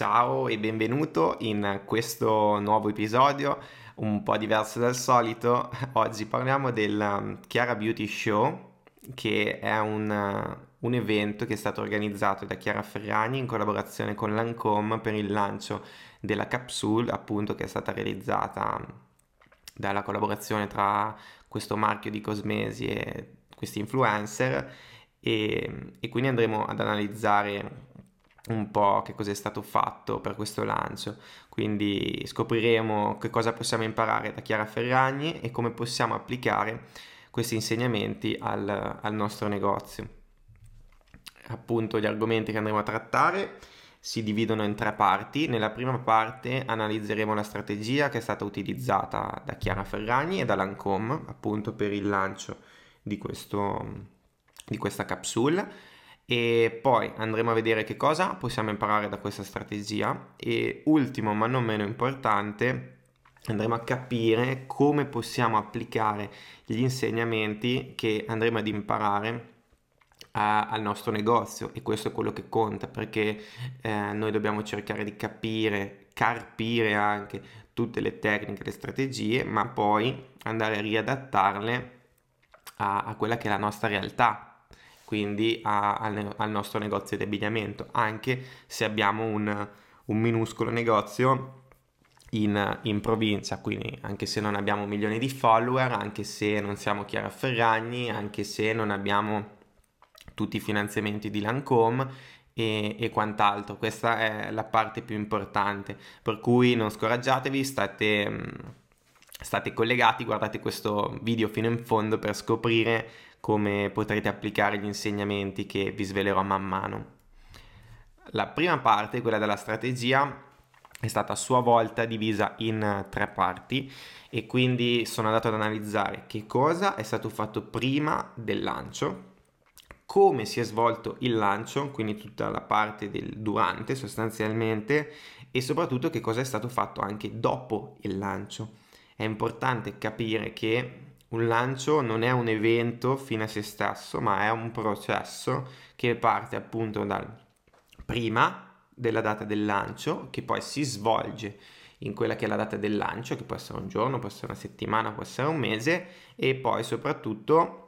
Ciao e benvenuto in questo nuovo episodio, un po' diverso dal solito. Oggi parliamo del um, Chiara Beauty Show, che è un, uh, un evento che è stato organizzato da Chiara Ferragni in collaborazione con Lancome per il lancio della capsule, appunto, che è stata realizzata dalla collaborazione tra questo marchio di cosmesi e questi influencer. E, e quindi andremo ad analizzare un po' che cosa è stato fatto per questo lancio. Quindi scopriremo che cosa possiamo imparare da Chiara Ferragni e come possiamo applicare questi insegnamenti al, al nostro negozio. Appunto gli argomenti che andremo a trattare si dividono in tre parti. Nella prima parte analizzeremo la strategia che è stata utilizzata da Chiara Ferragni e da Lancome appunto per il lancio di, questo, di questa capsule e poi andremo a vedere che cosa possiamo imparare da questa strategia. E ultimo ma non meno importante andremo a capire come possiamo applicare gli insegnamenti che andremo ad imparare al nostro negozio. E questo è quello che conta perché eh, noi dobbiamo cercare di capire, carpire anche tutte le tecniche, le strategie ma poi andare a riadattarle a, a quella che è la nostra realtà quindi a, al, al, nostro negozio di abbigliamento, anche se abbiamo un, un minuscolo negozio in, in, provincia, quindi anche se non abbiamo milioni di follower, anche se non siamo Chiara Ferragni, anche se non abbiamo tutti i finanziamenti di Lancome e, e, quant'altro. Questa è la parte più importante, per cui non scoraggiatevi, state, state collegati, guardate questo video fino in fondo per scoprire come potrete applicare gli insegnamenti che vi svelerò man mano. La prima parte, quella della strategia, è stata a sua volta divisa in tre parti e quindi sono andato ad analizzare che cosa è stato fatto prima del lancio, come si è svolto il lancio, quindi tutta la parte del durante sostanzialmente e soprattutto che cosa è stato fatto anche dopo il lancio. È importante capire che un lancio non è un evento fine a se stesso, ma è un processo che parte appunto dal prima della data del lancio, che poi si svolge in quella che è la data del lancio, che può essere un giorno, può essere una settimana, può essere un mese, e poi soprattutto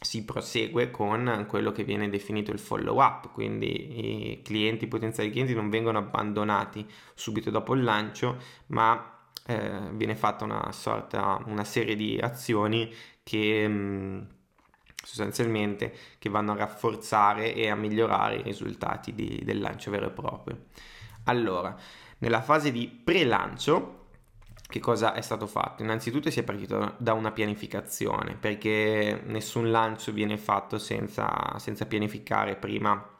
si prosegue con quello che viene definito il follow up, quindi i clienti, i potenziali clienti non vengono abbandonati subito dopo il lancio, ma eh, viene fatta una sorta, una serie di azioni che mh, mm, sostanzialmente che vanno a rafforzare e a migliorare i risultati di, del lancio vero e proprio. Allora, nella fase di pre-lancio, che cosa è stato fatto? Innanzitutto si è partito da una pianificazione, perché nessun lancio viene fatto senza, senza pianificare prima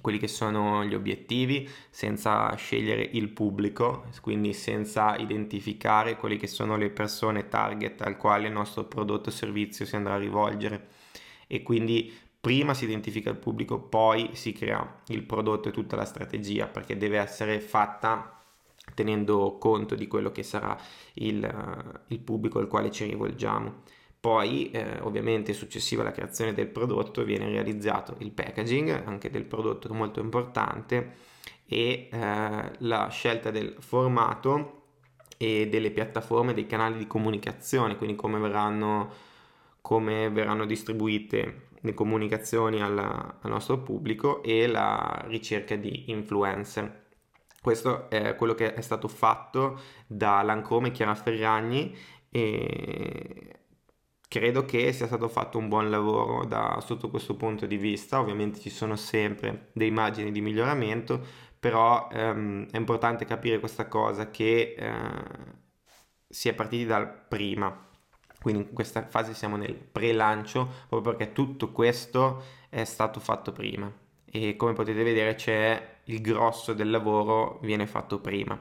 quelli che sono gli obiettivi senza scegliere il pubblico, quindi senza identificare quelle che sono le persone target al quale il nostro prodotto o servizio si andrà a rivolgere e quindi prima si identifica il pubblico, poi si crea il prodotto e tutta la strategia perché deve essere fatta tenendo conto di quello che sarà il, il pubblico al quale ci rivolgiamo. Poi, eh, ovviamente, successiva alla creazione del prodotto viene realizzato il packaging, anche del prodotto molto importante, e eh, la scelta del formato e delle piattaforme, dei canali di comunicazione, quindi come verranno, come verranno distribuite le comunicazioni alla, al nostro pubblico e la ricerca di influencer. Questo è quello che è stato fatto da Lancome e Chiara Ferragni e credo che sia stato fatto un buon lavoro da, sotto questo punto di vista, ovviamente ci sono sempre dei margini di miglioramento, però ehm, è importante capire questa cosa che eh, si è partiti dal prima. Quindi in questa fase siamo nel pre-lancio proprio perché tutto questo è stato fatto prima e come potete vedere c'è il grosso del lavoro viene fatto prima.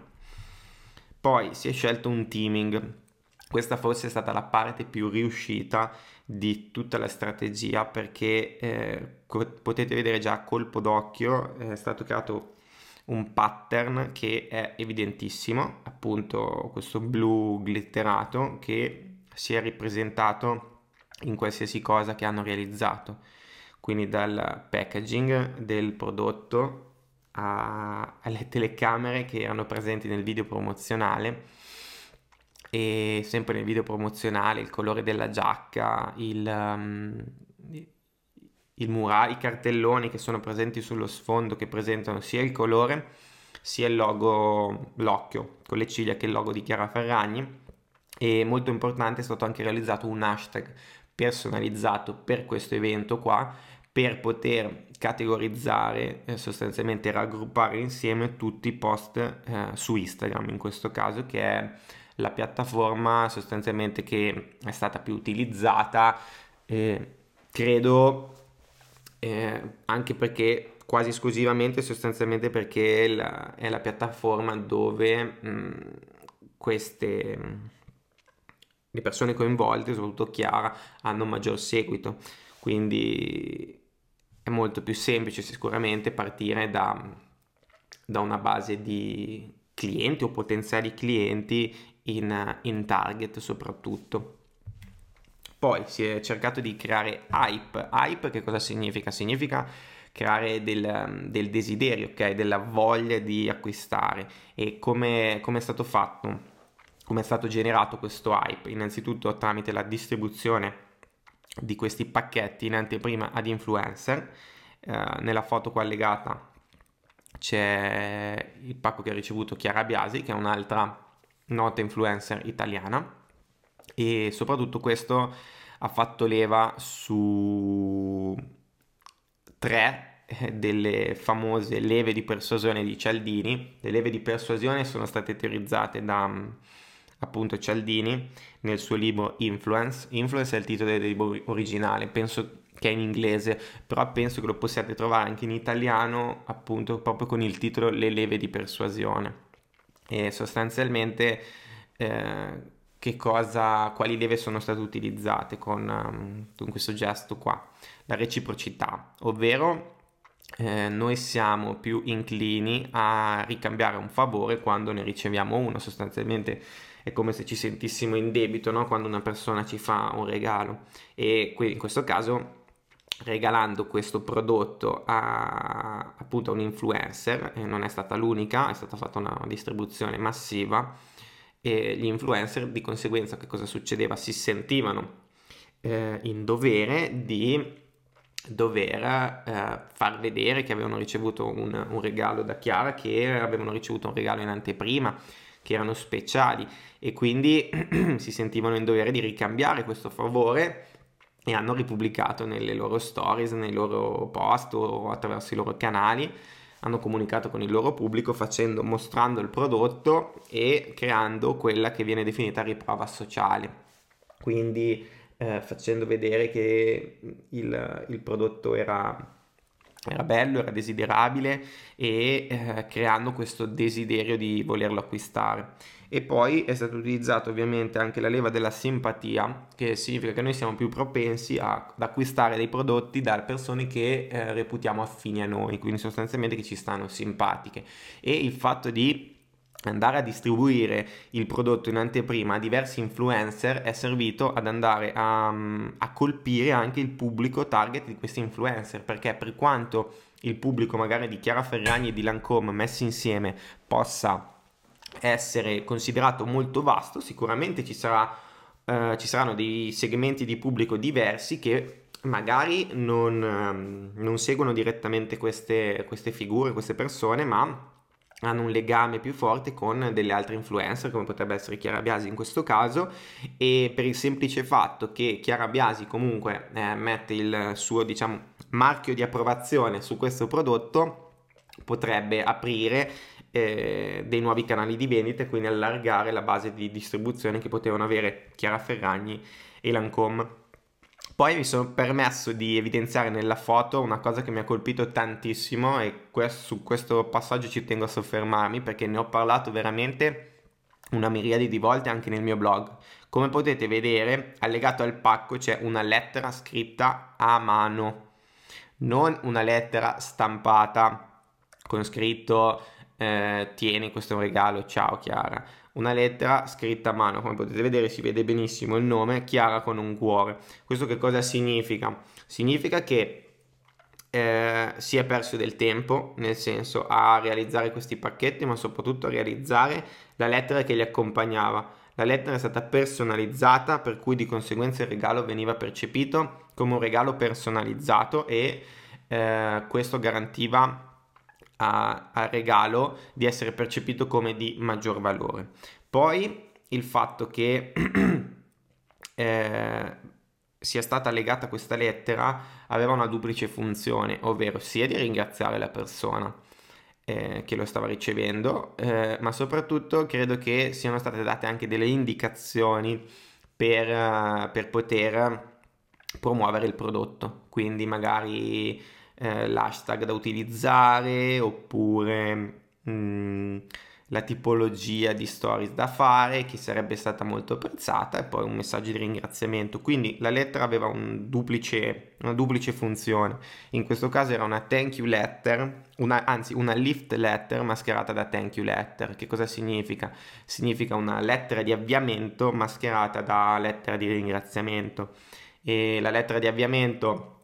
Poi si è scelto un teaming questa forse è stata la parte più riuscita di tutta la strategia perché eh, potete vedere già a colpo d'occhio è stato creato un pattern che è evidentissimo, appunto questo blu glitterato che si è ripresentato in qualsiasi cosa che hanno realizzato, quindi dal packaging del prodotto a, alle telecamere che erano presenti nel video promozionale e sempre nel video promozionale il colore della giacca, il, um, il murale, i cartelloni che sono presenti sullo sfondo che presentano sia il colore sia il logo, l'occhio con le ciglia che il logo di Chiara Ferragni. E molto importante è stato anche realizzato un hashtag personalizzato per questo evento qua per poter categorizzare eh, sostanzialmente raggruppare insieme tutti i post eh, su Instagram in questo caso che è la piattaforma sostanzialmente che è stata più utilizzata eh, credo eh, anche perché quasi esclusivamente sostanzialmente perché la, è la piattaforma dove mh, queste le persone coinvolte, soprattutto Chiara, hanno maggior seguito. Quindi è molto più semplice sicuramente partire da, da una base di clienti o potenziali clienti in, in target soprattutto. Poi si è cercato di creare hype. Hype che cosa significa? Significa creare del, del desiderio, ok? Della voglia di acquistare. E come, come è stato fatto? Come è stato generato questo hype? Innanzitutto tramite la distribuzione di questi pacchetti in anteprima ad influencer. Eh, nella foto qua allegata c'è il pacco che ha ricevuto Chiara Biasi, che è un'altra nota influencer italiana e soprattutto questo ha fatto leva su tre eh, delle famose leve di persuasione di Cialdini. Le leve di persuasione sono state teorizzate da appunto Cialdini nel suo libro Influence. Influence è il titolo del libro originale, penso che è in inglese, però penso che lo possiate trovare anche in italiano, appunto proprio con il titolo Le leve di persuasione. E sostanzialmente eh, che cosa, quali leve sono state utilizzate con, um, con questo gesto qua? La reciprocità, ovvero eh, noi siamo più inclini a ricambiare un favore quando ne riceviamo uno, sostanzialmente è come se ci sentissimo in debito no? quando una persona ci fa un regalo e qui in questo caso regalando questo prodotto a appunto a un influencer e non è stata l'unica è stata fatta una distribuzione massiva e gli influencer di conseguenza che cosa succedeva? Si sentivano eh, in dovere di dover eh, far vedere che avevano ricevuto un, un regalo da Chiara che avevano ricevuto un regalo in anteprima che erano speciali e quindi si sentivano in dovere di ricambiare questo favore e hanno ripubblicato nelle loro stories, nei loro post o attraverso i loro canali, hanno comunicato con il loro pubblico facendo, mostrando il prodotto e creando quella che viene definita riprova sociale. Quindi eh, facendo vedere che il, il prodotto era era bello, era desiderabile e eh, creando questo desiderio di volerlo acquistare. E poi è stata utilizzata ovviamente anche la leva della simpatia, che significa che noi siamo più propensi a, ad acquistare dei prodotti da persone che eh, reputiamo affini a noi, quindi sostanzialmente che ci stanno simpatiche. E il fatto di andare a distribuire il prodotto in anteprima a diversi influencer è servito ad andare a, a, colpire anche il pubblico target di questi influencer perché per quanto il pubblico magari di Chiara Ferragni e di Lancome messi insieme possa essere considerato molto vasto sicuramente ci, sarà, eh, ci saranno dei segmenti di pubblico diversi che magari non, ehm, non seguono direttamente queste, queste figure, queste persone ma hanno un legame più forte con delle altre influencer come potrebbe essere Chiara Biasi in questo caso e per il semplice fatto che Chiara Biasi comunque eh, mette il suo diciamo marchio di approvazione su questo prodotto potrebbe aprire eh, dei nuovi canali di vendita e quindi allargare la base di distribuzione che potevano avere Chiara Ferragni e Lancome poi mi sono permesso di evidenziare nella foto una cosa che mi ha colpito tantissimo e questo, su questo passaggio ci tengo a soffermarmi perché ne ho parlato veramente una miriade di volte anche nel mio blog. Come potete vedere, allegato al pacco c'è una lettera scritta a mano, non una lettera stampata con scritto eh, tieni questo è un regalo, ciao Chiara una lettera scritta a mano, come potete vedere si vede benissimo il nome, Chiara con un cuore. Questo che cosa significa? Significa che eh, si è perso del tempo, nel senso a realizzare questi pacchetti, ma soprattutto a realizzare la lettera che li accompagnava. La lettera è stata personalizzata, per cui di conseguenza il regalo veniva percepito come un regalo personalizzato e eh, questo garantiva al regalo di essere percepito come di maggior valore. Poi il fatto che eh, sia stata legata questa lettera aveva una duplice funzione, ovvero sia di ringraziare la persona eh, che lo stava ricevendo, eh, ma soprattutto credo che siano state date anche delle indicazioni per, uh, per poter promuovere il prodotto, quindi magari eh, l'hashtag da utilizzare oppure mh, mm, la tipologia di stories da fare che sarebbe stata molto apprezzata e poi un messaggio di ringraziamento. Quindi la lettera aveva un duplice, una duplice funzione. In questo caso era una thank you letter, una, anzi una lift letter mascherata da thank you letter. Che cosa significa? Significa una lettera di avviamento mascherata da lettera di ringraziamento. E la lettera di avviamento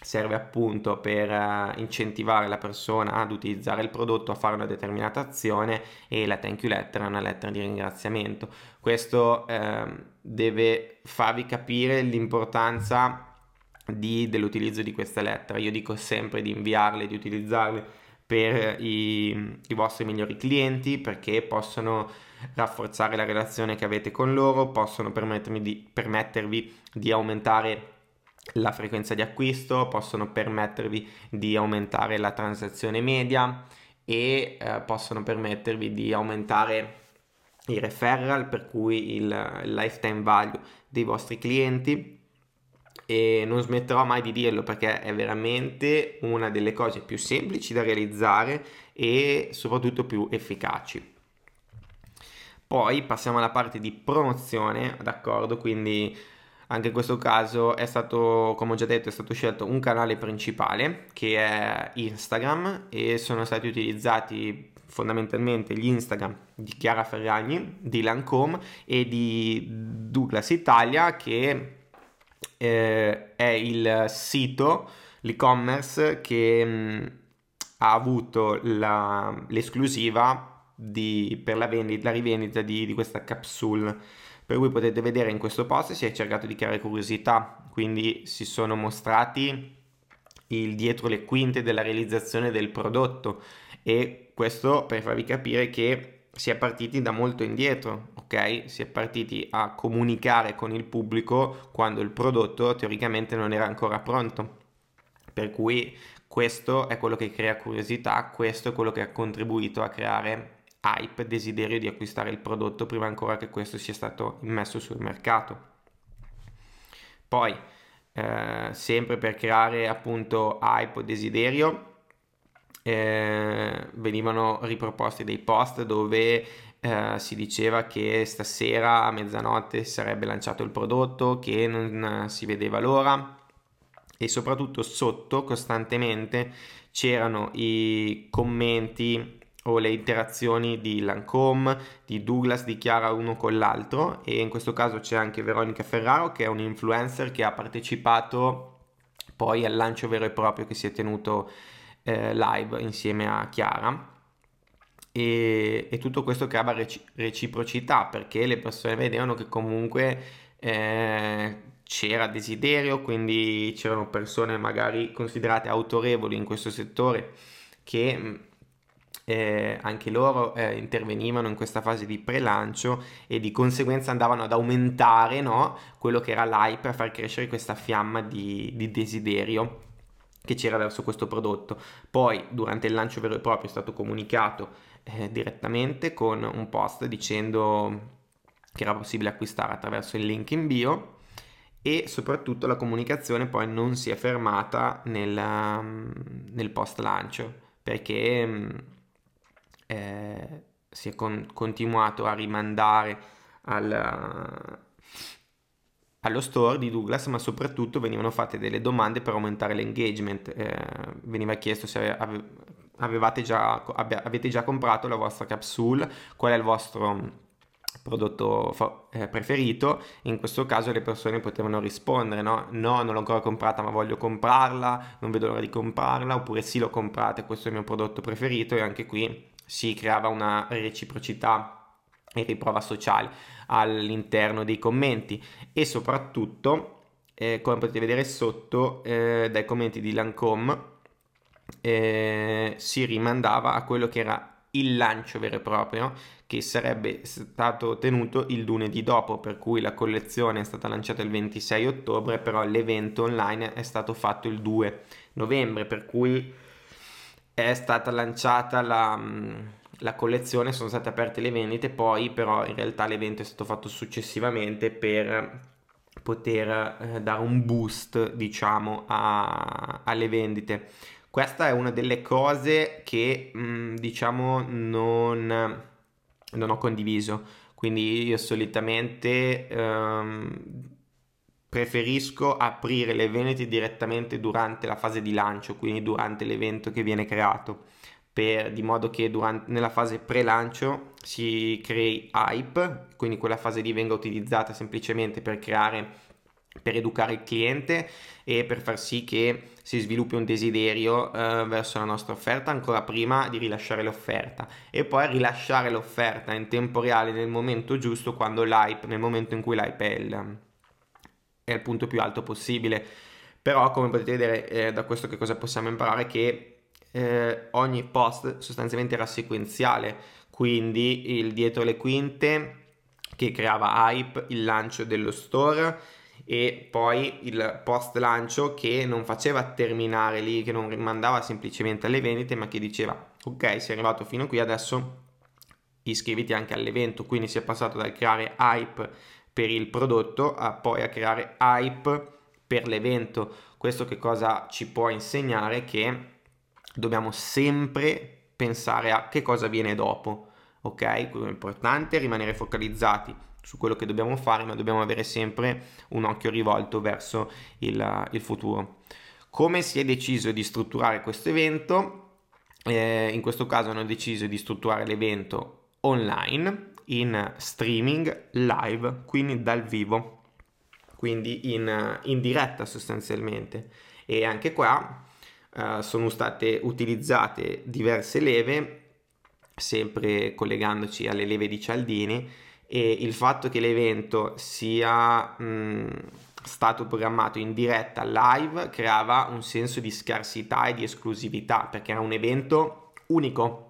serve appunto per uh, incentivare la persona ad utilizzare il prodotto, a fare una determinata azione e la thank you letter è una lettera di ringraziamento. Questo uh, deve farvi capire l'importanza di, dell'utilizzo di queste lettere. Io dico sempre di inviarle, di utilizzarle per i, i vostri migliori clienti perché possono rafforzare la relazione che avete con loro, possono di, permettervi di aumentare la frequenza di acquisto, possono permettervi di aumentare la transazione media e eh, possono permettervi di aumentare i referral, per cui il, lifetime value dei vostri clienti e non smetterò mai di dirlo perché è veramente una delle cose più semplici da realizzare e soprattutto più efficaci. Poi passiamo alla parte di promozione, d'accordo? Quindi anche in questo caso è stato, come ho già detto, è stato scelto un canale principale che è Instagram e sono stati utilizzati fondamentalmente gli Instagram di Chiara Ferragni, di Lancome e di Douglas Italia che eh, è il sito, l'e-commerce che mh, mm, ha avuto la, l'esclusiva di, per la, vendita, la rivendita di, di questa capsule per cui potete vedere in questo post si è cercato di creare curiosità, quindi si sono mostrati il dietro le quinte della realizzazione del prodotto e questo per farvi capire che si è partiti da molto indietro, ok? Si è partiti a comunicare con il pubblico quando il prodotto teoricamente non era ancora pronto. Per cui questo è quello che crea curiosità, questo è quello che ha contribuito a creare hype, desiderio di acquistare il prodotto prima ancora che questo sia stato immesso sul mercato. Poi, eh, sempre per creare appunto hype o desiderio, eh, venivano riproposti dei post dove eh, si diceva che stasera a mezzanotte sarebbe lanciato il prodotto, che non si vedeva l'ora e soprattutto sotto costantemente c'erano i commenti o le interazioni di Lancome, di Douglas, di Chiara uno con l'altro. E in questo caso c'è anche Veronica Ferraro che è un influencer che ha partecipato poi al lancio vero e proprio che si è tenuto eh, live insieme a Chiara. E, e tutto questo creava reci- reciprocità perché le persone vedevano che comunque eh, c'era desiderio, quindi c'erano persone magari considerate autorevoli in questo settore che eh, anche loro eh, intervenivano in questa fase di pre-lancio e di conseguenza andavano ad aumentare no, quello che era l'hype a far crescere questa fiamma di, di desiderio che c'era verso questo prodotto. Poi durante il lancio vero e proprio è stato comunicato eh, direttamente con un post dicendo che era possibile acquistare attraverso il link in bio e soprattutto la comunicazione poi non si è fermata nel, nel post lancio perché mm, eh, si è con- continuato a rimandare al, allo store di Douglas, ma soprattutto venivano fatte delle domande per aumentare l'engagement. Eh, veniva chiesto se ave- già, abbe- avete già comprato la vostra capsule, qual è il vostro prodotto fa- eh, preferito, in questo caso le persone potevano rispondere, no? No, non l'ho ancora comprata ma voglio comprarla, non vedo l'ora di comprarla, oppure sì l'ho comprata questo è il mio prodotto preferito e anche qui si creava una reciprocità e riprova sociale all'interno dei commenti e soprattutto, eh, come potete vedere sotto, eh, dai commenti di Lancome eh, si rimandava a quello che era il lancio vero e proprio che sarebbe stato tenuto il lunedì dopo, per cui la collezione è stata lanciata il 26 ottobre, però l'evento online è stato fatto il 2 novembre, per cui è stata lanciata la, la collezione, sono state aperte le vendite, poi però in realtà l'evento è stato fatto successivamente per poter eh, dare un boost, diciamo, a, alle vendite. Questa è una delle cose che, mh, mm, diciamo, non, non, ho condiviso. Quindi io solitamente ehm, preferisco aprire le vendite direttamente durante la fase di lancio, quindi durante l'evento che viene creato, per, di modo che durante, nella fase pre-lancio si crei hype, quindi quella fase lì venga utilizzata semplicemente per creare per educare il cliente e per far sì che si sviluppi un desiderio eh, verso la nostra offerta ancora prima di rilasciare l'offerta e poi rilasciare l'offerta in tempo reale nel momento giusto quando l'hype, nel momento in cui l'hype è il, è il punto più alto possibile. Però come potete vedere eh, da questo che cosa possiamo imparare che eh, ogni post sostanzialmente era sequenziale, quindi il dietro le quinte che creava hype, il lancio dello store e poi il post lancio che non faceva terminare lì, che non rimandava semplicemente alle vendite, ma che diceva ok, sei arrivato fino qui, adesso iscriviti anche all'evento, quindi si è passato dal creare hype per il prodotto a poi a creare hype per l'evento. Questo che cosa ci può insegnare? Che dobbiamo sempre pensare a che cosa viene dopo, ok? È importante rimanere focalizzati su quello che dobbiamo fare, ma dobbiamo avere sempre un occhio rivolto verso il, il futuro. Come si è deciso di strutturare questo evento? Eh, in questo caso hanno deciso di strutturare l'evento online in streaming live, quindi dal vivo, quindi in, in diretta sostanzialmente. E anche qua eh, sono state utilizzate diverse leve, sempre collegandoci alle leve di Cialdini e il fatto che l'evento sia mh, stato programmato in diretta live creava un senso di scarsità e di esclusività perché era un evento unico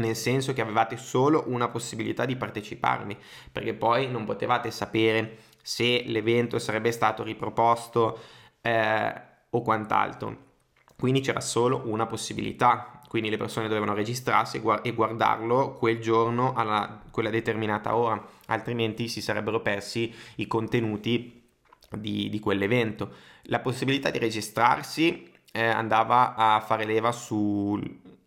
nel senso che avevate solo una possibilità di parteciparvi perché poi non potevate sapere se l'evento sarebbe stato riproposto eh, o quant'altro quindi c'era solo una possibilità quindi le persone dovevano registrarsi e guardarlo quel giorno a quella determinata ora, altrimenti si sarebbero persi i contenuti di, di quell'evento. La possibilità di registrarsi eh, andava a fare leva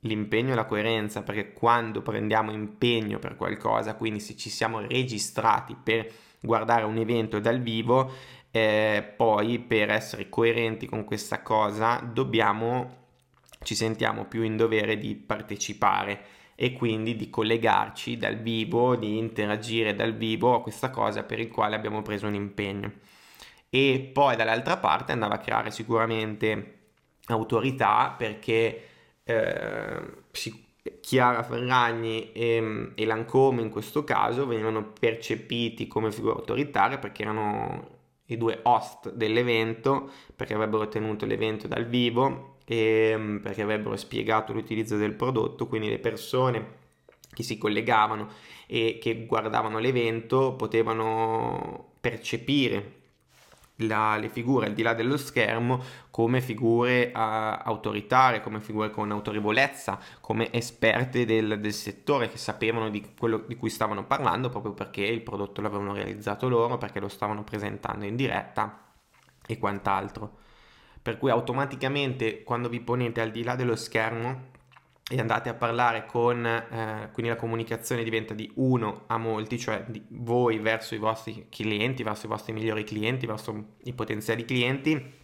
sull'impegno e la coerenza, perché quando prendiamo impegno per qualcosa, quindi se ci siamo registrati per guardare un evento dal vivo, eh, poi per essere coerenti con questa cosa dobbiamo ci sentiamo più in dovere di partecipare e quindi di collegarci dal vivo, di interagire dal vivo a questa cosa per il quale abbiamo preso un impegno. E poi dall'altra parte andava a creare sicuramente autorità perché eh, Chiara Ferragni e, e Lancome in questo caso venivano percepiti come figure autoritarie perché erano i due host dell'evento perché avrebbero tenuto l'evento dal vivo e, ehm, perché avrebbero spiegato l'utilizzo del prodotto, quindi le persone che si collegavano e che guardavano l'evento potevano percepire la, le figure al di là dello schermo come figure uh, autoritarie, come figure con autorevolezza, come esperte del, del, settore che sapevano di quello di cui stavano parlando proprio perché il prodotto l'avevano realizzato loro, perché lo stavano presentando in diretta e quant'altro. Per cui automaticamente quando vi ponete al di là dello schermo e andate a parlare con, eh, quindi la comunicazione diventa di uno a molti, cioè di voi verso i vostri clienti, verso i vostri migliori clienti, verso i potenziali clienti,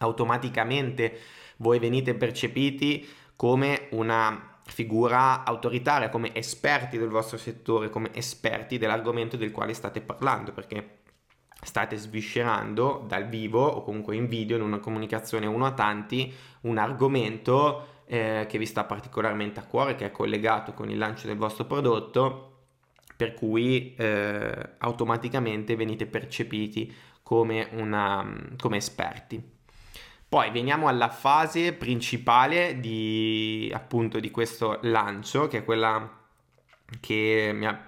automaticamente voi venite percepiti come una figura autoritaria, come esperti del vostro settore, come esperti dell'argomento del quale state parlando, perché state sviscerando dal vivo o comunque in video in una comunicazione uno a tanti un argomento eh, che vi sta particolarmente a cuore, che è collegato con il lancio del vostro prodotto, per cui eh, automaticamente venite percepiti come, una, come esperti. Poi veniamo alla fase principale di, appunto, di questo lancio, che è quella che mi è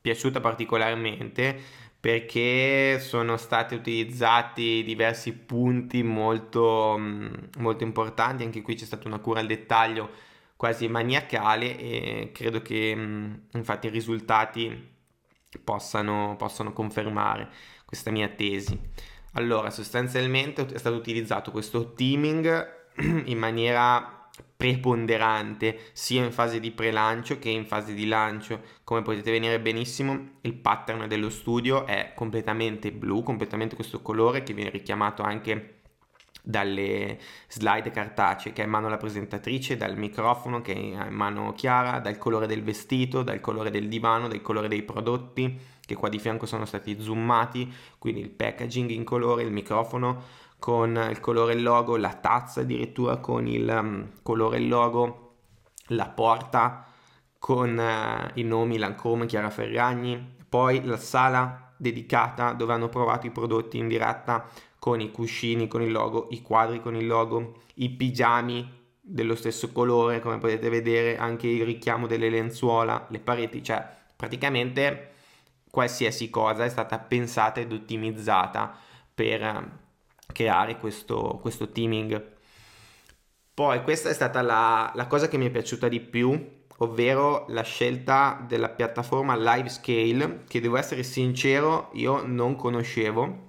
piaciuta particolarmente perché sono stati utilizzati diversi punti molto, mm, molto importanti, anche qui c'è stata una cura al dettaglio quasi maniacale e credo che mm, infatti i risultati possano, possano confermare questa mia tesi. Allora, sostanzialmente è stato utilizzato questo teaming in maniera preponderante sia in fase di pre-lancio che in fase di lancio. Come potete vedere benissimo, il pattern dello studio è completamente blu, completamente questo colore che viene richiamato anche dalle slide cartacee che ha in mano la presentatrice, dal microfono che ha in mano Chiara, dal colore del vestito, dal colore del divano, dal colore dei prodotti che qua di fianco sono stati zoomati, quindi il packaging in colore, il microfono con il colore e il logo, la tazza addirittura con il um, colore e il logo, la porta con uh, i nomi Lancome, Chiara Ferragni, poi la sala dedicata dove hanno provato i prodotti in diretta con i cuscini con il logo, i quadri con il logo, i pigiami dello stesso colore, come potete vedere, anche il richiamo delle lenzuola, le pareti, cioè praticamente qualsiasi cosa è stata pensata ed ottimizzata per creare questo, questo teaming. Poi questa è stata la, la cosa che mi è piaciuta di più, ovvero la scelta della piattaforma Livescale, che devo essere sincero, io non conoscevo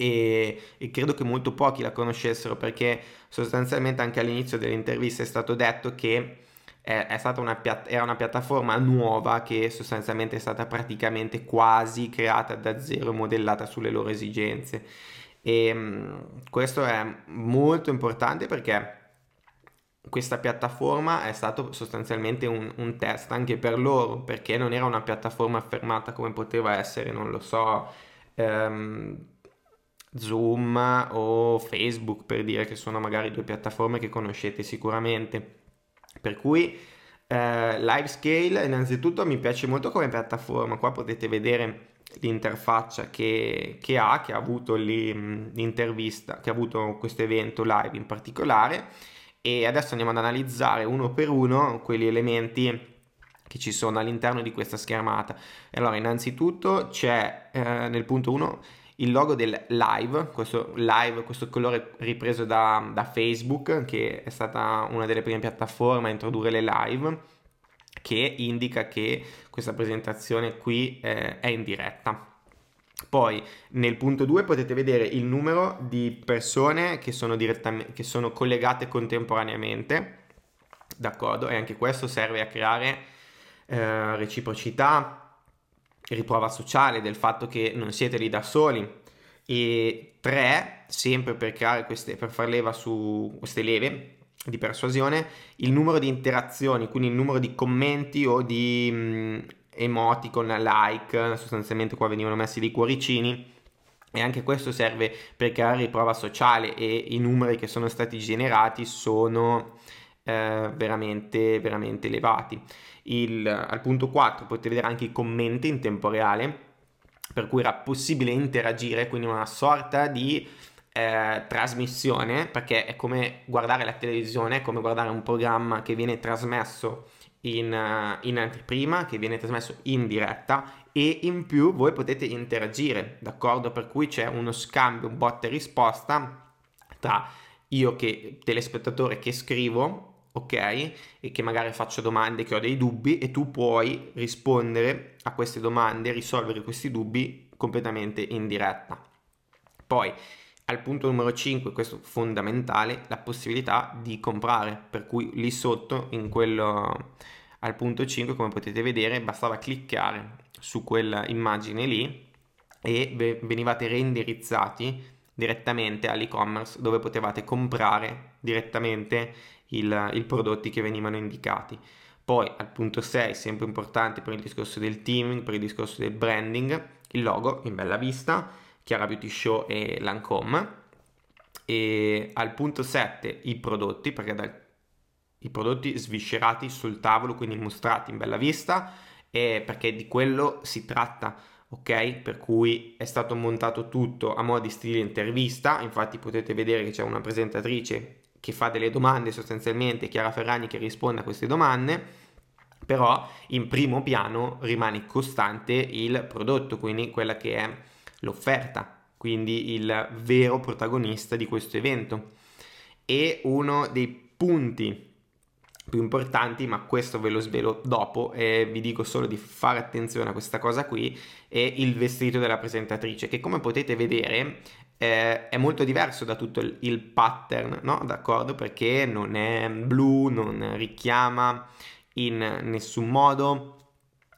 e, e, credo che molto pochi la conoscessero perché sostanzialmente anche all'inizio dell'intervista è stato detto che è, è stata una, era una piattaforma nuova che sostanzialmente è stata praticamente quasi creata da zero, modellata sulle loro esigenze e um, questo è molto importante perché questa piattaforma è stato sostanzialmente un, un, test anche per loro perché non era una piattaforma affermata come poteva essere, non lo so, um, Zoom o Facebook per dire che sono magari due piattaforme che conoscete sicuramente. Per cui eh, Livescale innanzitutto mi piace molto come piattaforma, qua potete vedere l'interfaccia che, che, ha, che ha avuto l'intervista, che ha avuto questo evento live in particolare e adesso andiamo ad analizzare uno per uno quegli elementi che ci sono all'interno di questa schermata. Allora, innanzitutto c'è eh, nel punto 1 il logo del live, questo live, questo colore ripreso da, da Facebook, che è stata una delle prime piattaforme a introdurre le live che indica che questa presentazione qui eh, è in diretta. Poi nel punto 2 potete vedere il numero di persone che sono, che sono collegate contemporaneamente, d'accordo? E anche questo serve a creare eh, reciprocità, riprova sociale del fatto che non siete lì da soli. E 3, sempre per creare queste, per far leva su queste leve, di persuasione, il numero di interazioni, quindi il numero di commenti o di mh, mm, emoticon, like, sostanzialmente qua venivano messi dei cuoricini e anche questo serve per creare riprova sociale e i numeri che sono stati generati sono eh, veramente, veramente elevati. Il, al punto 4 potete vedere anche i commenti in tempo reale, per cui era possibile interagire, quindi una sorta di eh, trasmissione, perché è come guardare la televisione, è come guardare un programma che viene trasmesso in, uh, in anteprima, che viene trasmesso in diretta e in più voi potete interagire, d'accordo? Per cui c'è uno scambio, un botta e risposta tra io che telespettatore che scrivo ok? E che magari faccio domande, che ho dei dubbi e tu puoi rispondere a queste domande, risolvere questi dubbi completamente in diretta. Poi al punto numero 5, questo fondamentale, la possibilità di comprare, per cui lì sotto, in quello, al punto 5, come potete vedere, bastava cliccare su quella immagine lì e venivate reindirizzati direttamente all'e-commerce dove potevate comprare direttamente i prodotti che venivano indicati. Poi al punto 6, sempre importante per il discorso del teaming, per il discorso del branding, il logo in bella vista, Chiara Beauty Show e Lancome. E al punto 7 i prodotti, perché dal, i prodotti sviscerati sul tavolo, quindi mostrati in bella vista, perché di quello si tratta ok? Per cui è stato montato tutto a mo' di stile intervista, infatti potete vedere che c'è una presentatrice che fa delle domande sostanzialmente, Chiara Ferragni che risponde a queste domande, però in primo piano rimane costante il prodotto, quindi quella che è l'offerta, quindi il vero protagonista di questo evento. E uno dei punti più importanti, ma questo ve lo svelo dopo e vi dico solo di fare attenzione a questa cosa qui, è il vestito della presentatrice, che come potete vedere eh, è molto diverso da tutto il, il pattern, no? D'accordo? Perché non è blu, non richiama in nessun modo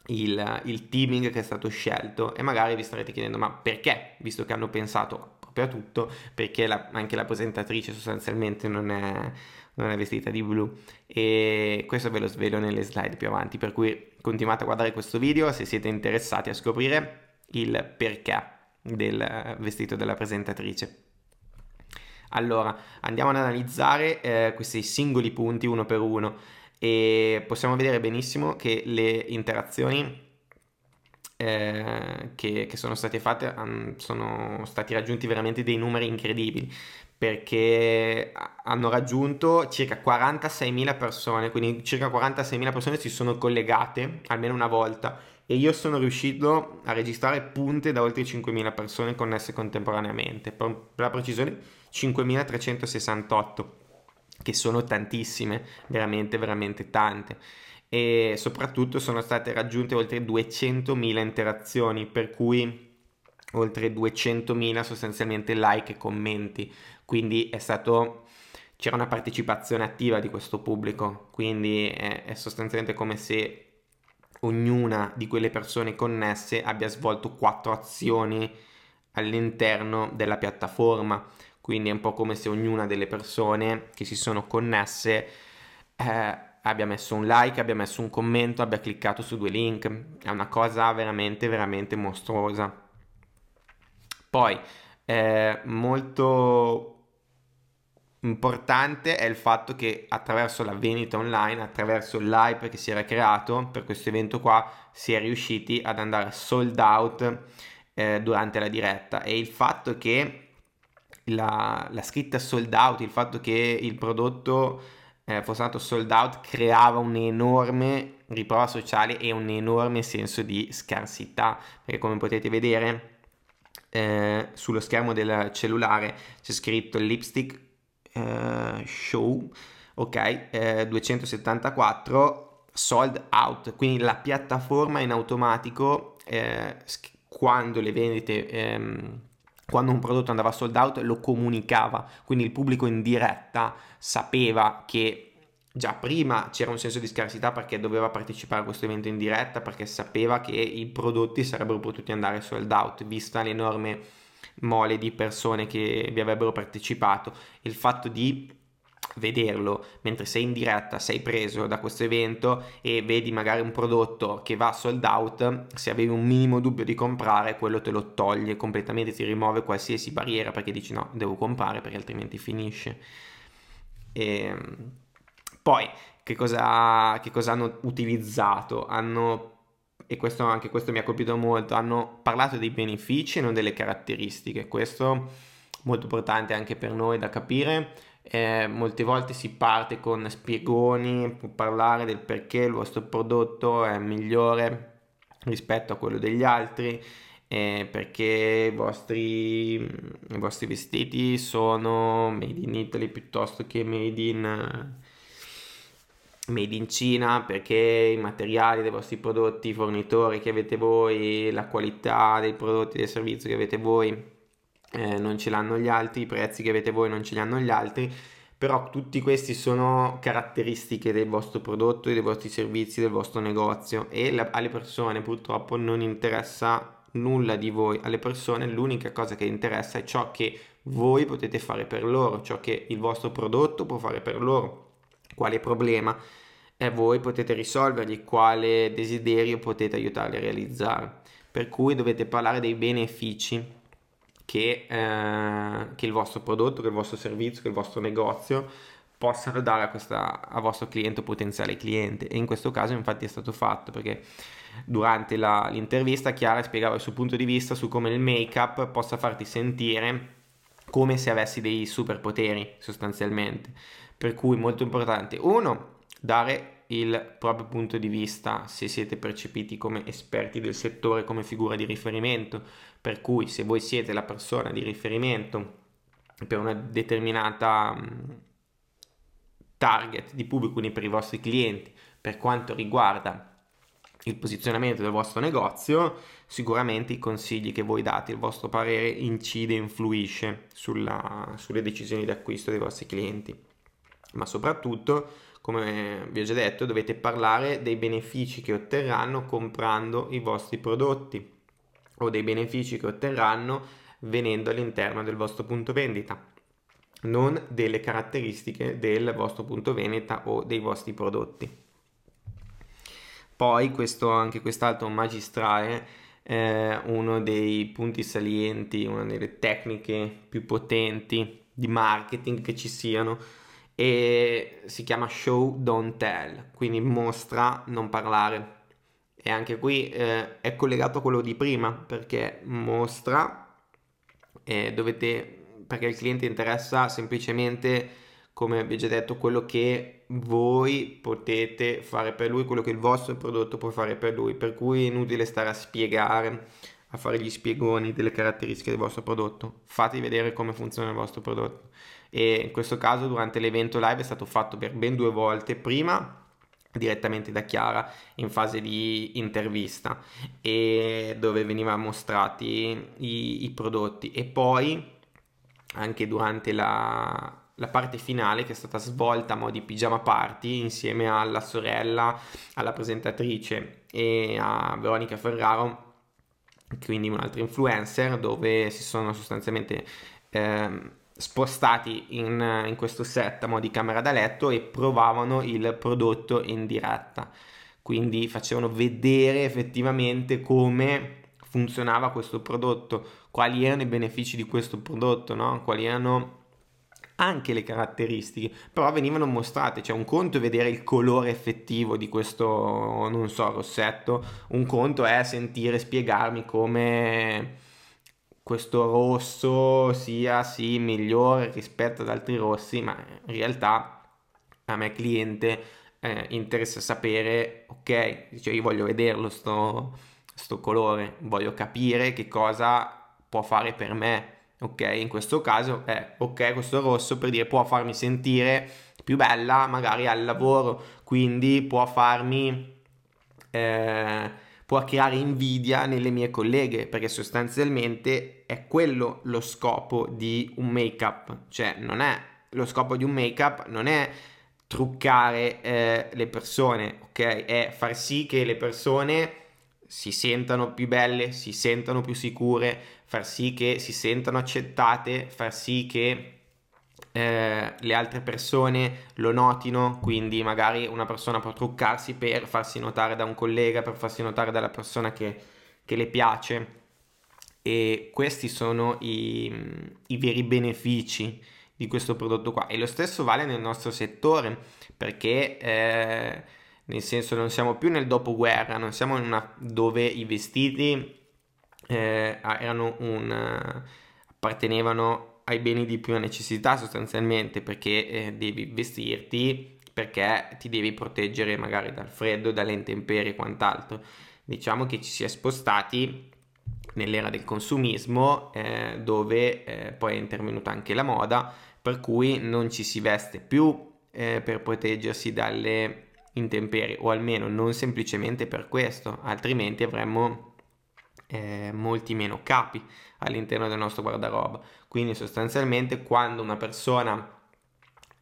il, il teaming che è stato scelto e magari vi starete chiedendo ma perché, visto che hanno pensato proprio a tutto, perché la, anche la presentatrice sostanzialmente non è non è vestita di blu. E questo ve lo svelo nelle slide più avanti per cui continuate a guardare questo video se siete interessati a scoprire il perché del vestito della presentatrice. Allora andiamo ad analizzare eh, questi singoli punti uno per uno e possiamo vedere benissimo che le interazioni eh, che, che, sono state fatte um, sono stati raggiunti veramente dei numeri incredibili perché hanno raggiunto circa 46.000 persone, quindi circa 46.000 persone si sono collegate almeno una volta. E io sono riuscito a registrare punte da oltre 5.000 persone connesse contemporaneamente, per, la precisione 5.368, che sono tantissime, veramente, veramente tante. E soprattutto sono state raggiunte oltre 200.000 interazioni, per cui oltre 200.000 sostanzialmente like e commenti. Quindi è stato c'era una partecipazione attiva di questo pubblico, quindi è, è, sostanzialmente come se ognuna di quelle persone connesse abbia svolto quattro azioni all'interno della piattaforma, quindi è un po' come se ognuna delle persone che si sono connesse eh, abbia messo un like, abbia messo un commento, abbia cliccato su due link, è una cosa veramente veramente mostruosa. Poi eh, molto importante è il fatto che attraverso la vendita online, attraverso l'hype che si era creato per questo evento qua, si è riusciti ad andare sold out eh, durante la diretta e il fatto che la, la, scritta sold out, il fatto che il prodotto eh, fosse stato sold out creava un'enorme riprova sociale e un enorme senso di scarsità. Perché come potete vedere eh, sullo schermo del cellulare c'è scritto lipstick eh, show, ok, eh, 274 sold out, quindi la piattaforma in automatico eh, quando le vendite, ehm, quando un prodotto andava sold out lo comunicava, quindi il pubblico in diretta sapeva che già prima c'era un senso di scarsità perché doveva partecipare a questo evento in diretta perché sapeva che i prodotti sarebbero potuti andare sold out vista l'enorme mole di persone che vi avrebbero partecipato. Il fatto di vederlo mentre sei in diretta, sei preso da questo evento e vedi magari un prodotto che va sold out, se avevi un minimo dubbio di comprare, quello te lo toglie completamente, ti rimuove qualsiasi barriera perché dici no, devo comprare perché altrimenti finisce. E ehm, poi che cosa, che cosa hanno utilizzato? Hanno e questo, anche questo mi ha colpito molto, hanno parlato dei benefici e non delle caratteristiche. Questo molto importante anche per noi da capire. Eh, molte volte si parte con spiegoni per parlare del perché il vostro prodotto è migliore rispetto a quello degli altri, eh, perché i vostri, i vostri vestiti sono made in Italy piuttosto che made in made in Cina perché i materiali dei vostri prodotti, i fornitori che avete voi, la qualità dei prodotti, del servizio che avete voi eh, non ce l'hanno gli altri, i prezzi che avete voi non ce li hanno gli altri, però tutti questi sono caratteristiche del vostro prodotto dei vostri servizi, del vostro negozio e la, alle persone purtroppo non interessa nulla di voi, alle persone l'unica cosa che interessa è ciò che voi potete fare per loro, ciò che il vostro prodotto può fare per loro quale problema e voi potete risolvergli, quale desiderio potete aiutarli a realizzare. Per cui dovete parlare dei benefici che, eh, che il vostro prodotto, che il vostro servizio, che il vostro negozio possano dare a, questa, a vostro cliente o potenziale cliente. E in questo caso infatti è stato fatto perché durante la, l'intervista Chiara spiegava il suo punto di vista su come il make-up possa farti sentire come se avessi dei superpoteri sostanzialmente. Per cui molto importante, uno, dare il proprio punto di vista se siete percepiti come esperti del settore, come figura di riferimento, per cui se voi siete la persona di riferimento per una determinata target di pubblico, quindi per i vostri clienti, per quanto riguarda il posizionamento del vostro negozio, sicuramente i consigli che voi date, il vostro parere incide, influisce sulla, sulle decisioni di acquisto dei vostri clienti. Ma soprattutto, come vi ho già detto, dovete parlare dei benefici che otterranno comprando i vostri prodotti o dei benefici che otterranno venendo all'interno del vostro punto vendita non delle caratteristiche del vostro punto vendita o dei vostri prodotti. Poi questo, anche quest'altro magistrale è uno dei punti salienti, una delle tecniche più potenti di marketing che ci siano e si chiama show don't tell, quindi mostra non parlare. E anche qui eh, è collegato a quello di prima perché mostra eh, dovete perché il cliente interessa semplicemente come vi ho già detto, quello che voi potete fare per lui, quello che il vostro prodotto può fare per lui, per cui è inutile stare a spiegare, a fare gli spiegoni delle caratteristiche del vostro prodotto, fate vedere come funziona il vostro prodotto. E in questo caso durante l'evento live è stato fatto per ben due volte, prima direttamente da Chiara in fase di intervista e dove venivano mostrati i, i prodotti. E poi anche durante la, la parte finale che è stata svolta a mo' di pigiama party insieme alla sorella, alla presentatrice e a Veronica Ferraro, quindi un altro influencer, dove si sono sostanzialmente eh, spostati in, in, questo set a mo' di camera da letto e provavano il prodotto in diretta. Quindi facevano vedere effettivamente come funzionava questo prodotto, quali erano i benefici di questo prodotto, no? quali erano anche le caratteristiche, però venivano mostrate, cioè un conto è vedere il colore effettivo di questo, non so, rossetto, un conto è sentire spiegarmi come questo rosso sia sì migliore rispetto ad altri rossi, ma in realtà a me cliente eh, interessa sapere, ok, cioè io voglio vederlo sto, sto colore, voglio capire che cosa può fare per me, ok? In questo caso è ok, questo rosso per dire può farmi sentire più bella magari al lavoro, quindi può farmi eh, può creare invidia nelle mie colleghe, perché sostanzialmente è quello lo scopo di un make-up, cioè non è lo scopo di un make-up non è truccare eh, le persone, ok? È far sì che le persone si sentano più belle, si sentano più sicure, far sì che si sentano accettate, far sì che eh, le altre persone lo notino, quindi magari una persona può truccarsi per farsi notare da un collega, per farsi notare dalla persona che, che le piace. E questi sono i, i veri benefici di questo prodotto qua. E lo stesso vale nel nostro settore perché eh, nel senso non siamo più nel dopoguerra, non siamo in una dove i vestiti eh, erano un, appartenevano ai beni di prima necessità sostanzialmente perché eh, devi vestirti perché ti devi proteggere magari dal freddo, dalle intemperie e quant'altro. Diciamo che ci si è spostati nell'era del consumismo eh, dove eh, poi è intervenuta anche la moda per cui non ci si veste più eh, per proteggersi dalle intemperie o almeno non semplicemente per questo, altrimenti avremmo eh, molti meno capi all'interno del nostro guardaroba. Quindi sostanzialmente quando una persona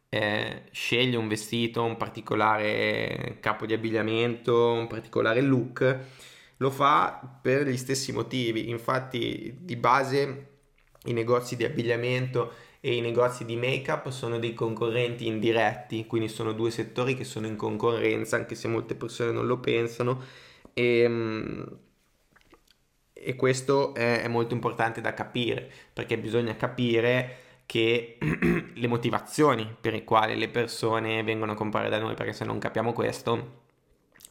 eh, sceglie un vestito, un particolare capo di abbigliamento, un particolare look, lo fa per gli stessi motivi. Infatti di base i negozi di abbigliamento e i negozi di make-up sono dei concorrenti indiretti, quindi sono due settori che sono in concorrenza, anche se molte persone non lo pensano. E, ehm, e questo è, è molto importante da capire, perché bisogna capire che le motivazioni per le quali le persone vengono a comprare da noi, perché se non capiamo questo,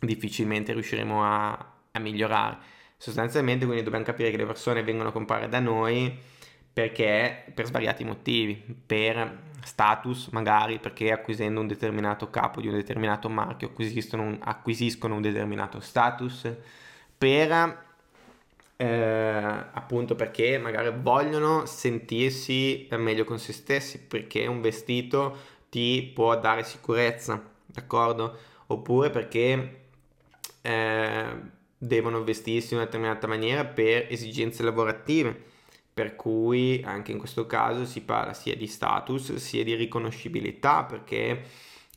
difficilmente riusciremo a, a migliorare. Sostanzialmente quindi dobbiamo capire che le persone vengono a comprare da noi perché per svariati motivi, per status magari perché acquisendo un determinato capo di un determinato marchio acquisiscono un, acquisiscono un determinato status, per eh, appunto perché magari vogliono sentirsi meglio con se stessi, perché un vestito ti può dare sicurezza, d'accordo? Oppure perché eh, devono vestirsi in una determinata maniera per esigenze lavorative per cui anche in questo caso si parla sia di status sia di riconoscibilità perché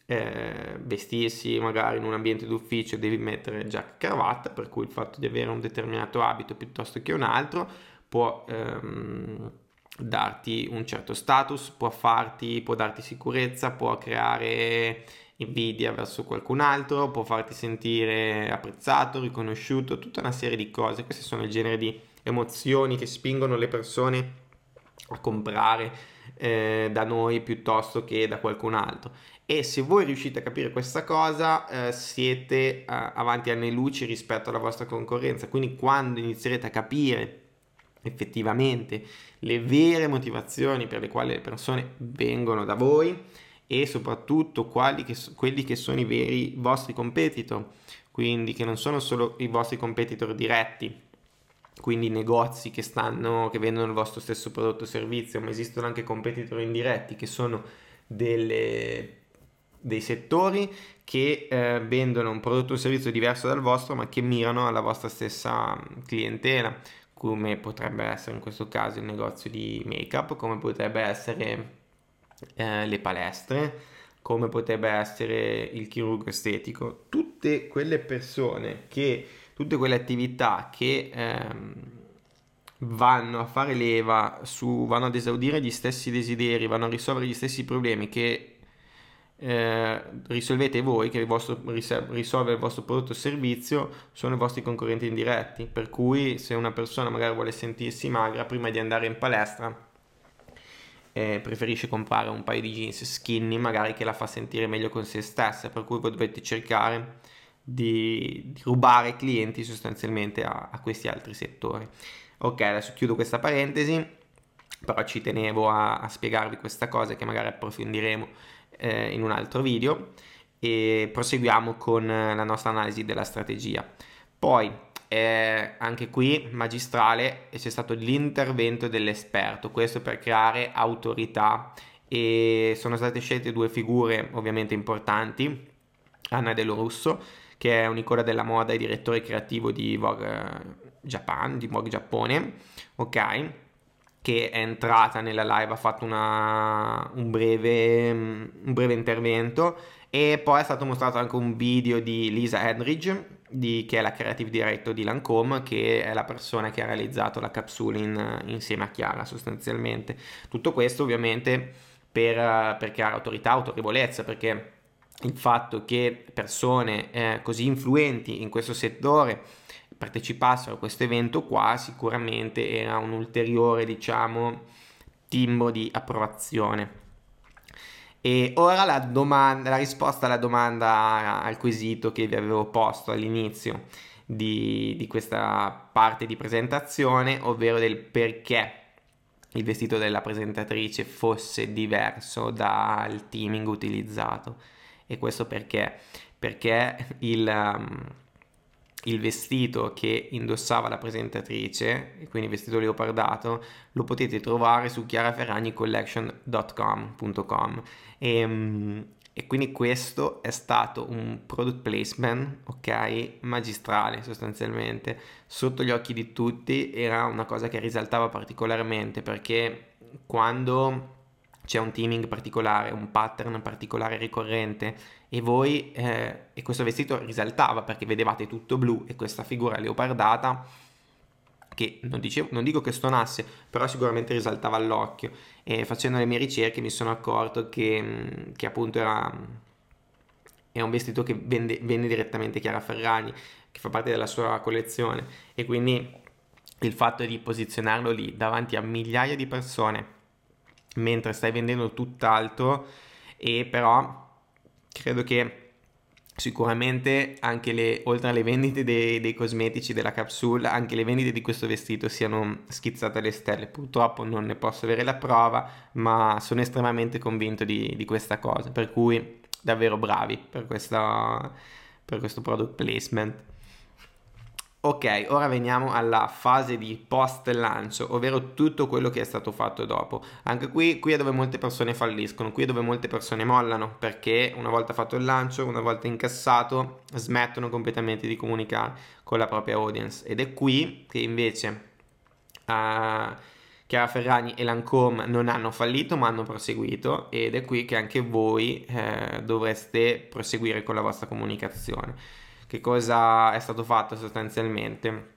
eh, vestirsi magari in un ambiente d'ufficio devi mettere giacca e cravatta per cui il fatto di avere un determinato abito piuttosto che un altro può ehm, darti un certo status può farti può darti sicurezza può creare invidia verso qualcun altro può farti sentire apprezzato riconosciuto tutta una serie di cose. Questi sono il genere di emozioni che spingono le persone a comprare eh, da noi piuttosto che da qualcun altro. E se voi riuscite a capire questa cosa, eh, siete eh, avanti anni luci rispetto alla vostra concorrenza. Quindi, quando inizierete a capire effettivamente le vere motivazioni per le quali le persone vengono da voi e soprattutto che, quelli che sono i veri vostri competitor, quindi che non sono solo i vostri competitor diretti, quindi negozi che, stanno, che vendono il vostro stesso prodotto o servizio, ma esistono anche competitor indiretti che sono delle, dei settori che eh, vendono un prodotto o servizio diverso dal vostro, ma che mirano alla vostra stessa clientela, come potrebbe essere in questo caso il negozio di make-up, come potrebbe essere eh, le palestre, come potrebbe essere il chirurgo estetico, tutte quelle persone che tutte quelle attività che ehm, vanno a fare leva su, vanno ad esaudire gli stessi desideri, vanno a risolvere gli stessi problemi che eh, risolvete voi, che il vostro, risolve il vostro prodotto o servizio, sono i vostri concorrenti indiretti. Per cui se una persona magari vuole sentirsi magra, prima di andare in palestra, eh, preferisce comprare un paio di jeans skinny, magari che la fa sentire meglio con se stessa. Per cui voi dovete cercare di, di rubare clienti sostanzialmente a, a, questi altri settori. Ok, adesso chiudo questa parentesi, però ci tenevo a, a spiegarvi questa cosa che magari approfondiremo eh, in un altro video e proseguiamo con la nostra analisi della strategia. Poi eh, anche qui magistrale c'è stato l'intervento dell'esperto, questo per creare autorità e sono state scelte due figure ovviamente importanti, Anna Dello Russo che è un'icona della moda e direttore creativo di Vogue eh, Japan, di Vogue Giappone, ok? Che è entrata nella live, ha fatto una, un, breve, un breve intervento e poi è stato mostrato anche un video di Lisa Henridge, di, che è la creative director di Lancome, che è la persona che ha realizzato la capsula in, insieme a Chiara sostanzialmente. Tutto questo ovviamente per, per creare autorità, autorevolezza, perché il fatto che persone eh, così influenti in questo settore partecipassero a questo evento qua sicuramente era un ulteriore diciamo timbro di approvazione. E ora la, domanda, la risposta alla domanda al quesito che vi avevo posto all'inizio di, di questa parte di presentazione ovvero del perché il vestito della presentatrice fosse diverso dal teaming utilizzato e questo perché? Perché il, um, il vestito che indossava la presentatrice, quindi vestito leopardato, lo potete trovare su chiaraferragnicollection.com e, um, e quindi questo è stato un product placement, ok, magistrale sostanzialmente, sotto gli occhi di tutti era una cosa che risaltava particolarmente perché quando c'è un teaming particolare, un pattern particolare ricorrente e voi, eh, e questo vestito risaltava perché vedevate tutto blu e questa figura leopardata che non, dicevo, non dico che stonasse, però sicuramente risaltava all'occhio. E facendo le mie ricerche mi sono accorto che, mm, che appunto era, è un vestito che vende, vende direttamente Chiara Ferragni, che fa parte della sua collezione. E quindi il fatto di posizionarlo lì davanti a migliaia di persone mentre stai vendendo tutt'altro e però credo che sicuramente anche le, oltre alle vendite dei, dei, cosmetici della capsule, anche le vendite di questo vestito siano schizzate alle stelle. Purtroppo non ne posso avere la prova, ma sono estremamente convinto di, di questa cosa, per cui davvero bravi per, questa, per questo product placement. Ok, ora veniamo alla fase di post lancio, ovvero tutto quello che è stato fatto dopo. Anche qui, qui è dove molte persone falliscono, qui è dove molte persone mollano, perché una volta fatto il lancio, una volta incassato, smettono completamente di comunicare con la propria audience. Ed è qui che invece uh, Chiara Ferragni e Lancome non hanno fallito, ma hanno proseguito. Ed è qui che anche voi uh, dovreste proseguire con la vostra comunicazione che cosa è stato fatto sostanzialmente?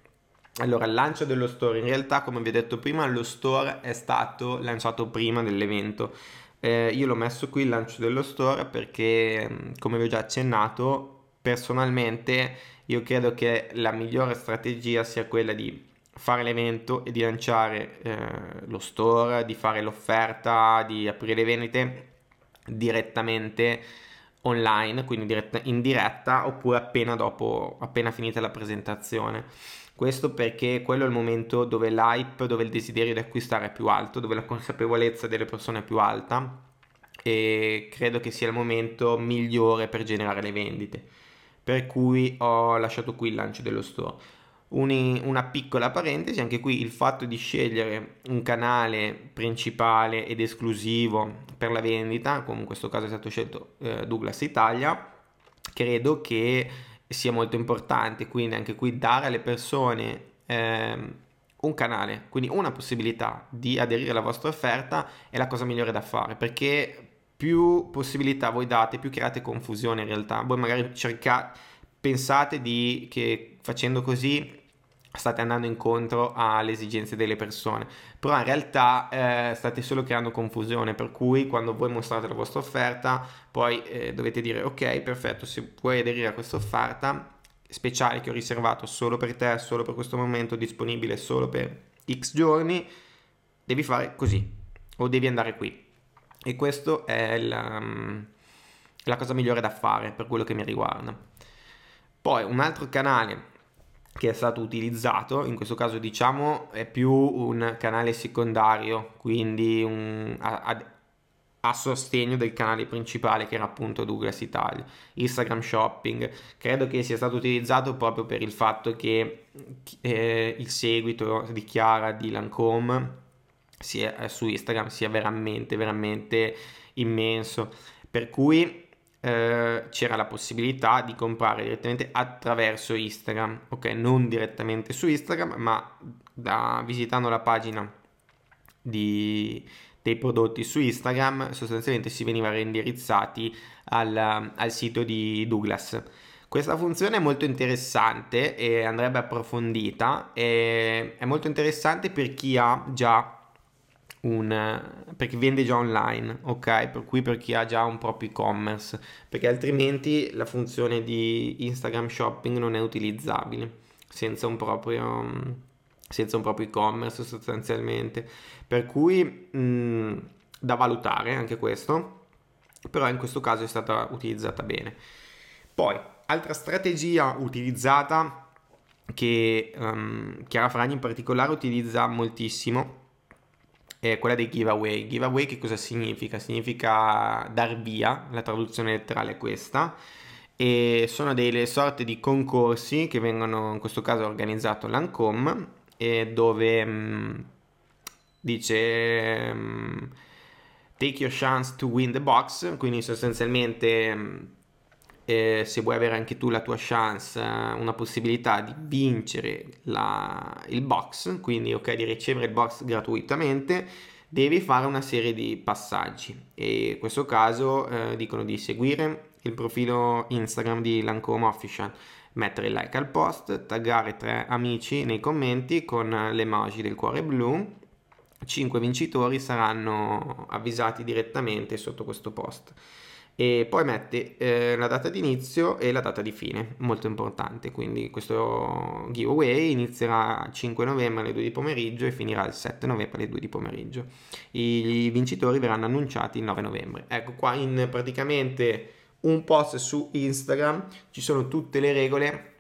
Allora, il lancio dello store, in realtà, come vi ho detto prima, lo store è stato lanciato prima dell'evento. Eh, io l'ho messo qui il lancio dello store perché, come vi ho già accennato, personalmente io credo che la migliore strategia sia quella di fare l'evento e di lanciare eh, lo store, di fare l'offerta, di aprire le vendite direttamente online, quindi in diretta, oppure appena dopo, appena finita la presentazione. Questo perché quello è il momento dove l'hype, dove il desiderio di acquistare è più alto, dove la consapevolezza delle persone è più alta e credo che sia il momento migliore per generare le vendite. Per cui ho lasciato qui il lancio dello store una piccola parentesi, anche qui il fatto di scegliere un canale principale ed esclusivo per la vendita, come in questo caso è stato scelto eh, Douglas Italia, credo che sia molto importante, quindi anche qui dare alle persone eh, un canale, quindi una possibilità di aderire alla vostra offerta è la cosa migliore da fare, perché più possibilità voi date, più create confusione in realtà, voi magari cercate pensate di, che facendo così state andando incontro alle esigenze delle persone, però in realtà eh, state solo creando confusione, per cui quando voi mostrate la vostra offerta, poi eh, dovete dire ok, perfetto, se vuoi aderire a questa offerta speciale che ho riservato solo per te, solo per questo momento, disponibile solo per X giorni, devi fare così o devi andare qui. E questo è la, la cosa migliore da fare per quello che mi riguarda. Poi un altro canale che è stato utilizzato, in questo caso diciamo è più un canale secondario, quindi un, a, a, sostegno del canale principale che era appunto Douglas Italia, Instagram Shopping. Credo che sia stato utilizzato proprio per il fatto che eh, il seguito di Chiara di Lancome sia, eh, su Instagram sia veramente, veramente immenso. Per cui eh, c'era la possibilità di comprare direttamente attraverso Instagram, ok? Non direttamente su Instagram, ma da, visitando la pagina di, dei prodotti su Instagram sostanzialmente si veniva reindirizzati al, al sito di Douglas. Questa funzione è molto interessante e andrebbe approfondita. E è molto interessante per chi ha già un, perché vende già online, ok? Per cui per chi ha già un proprio e-commerce, perché altrimenti la funzione di Instagram Shopping non è utilizzabile senza un proprio, senza un proprio e-commerce sostanzialmente. Per cui mh, da valutare anche questo, però in questo caso è stata utilizzata bene. Poi, altra strategia utilizzata che um, Chiara Fragni in particolare utilizza moltissimo è quella dei giveaway. Giveaway che cosa significa? Significa dar via, la traduzione letterale è questa, e sono delle sorte di concorsi che vengono in questo caso organizzato l'ANCOM dove mh, mm, dice mh, mm, take your chance to win the box, quindi sostanzialmente mh, mm, eh, se vuoi avere anche tu la tua chance, una possibilità di vincere la, il box, quindi ok, di ricevere il box gratuitamente, devi fare una serie di passaggi. E in questo caso eh, dicono di seguire il profilo Instagram di Lancome Official, mettere like al post, taggare tre amici nei commenti con l'emoji del cuore blu. 5 vincitori saranno avvisati direttamente sotto questo post e poi mette eh, la data di inizio e la data di fine, molto importante, quindi questo giveaway inizierà il 5 novembre alle 2 di pomeriggio e finirà il 7 novembre alle 2 di pomeriggio. I vincitori verranno annunciati il 9 novembre. Ecco qua in praticamente un post su Instagram ci sono tutte le regole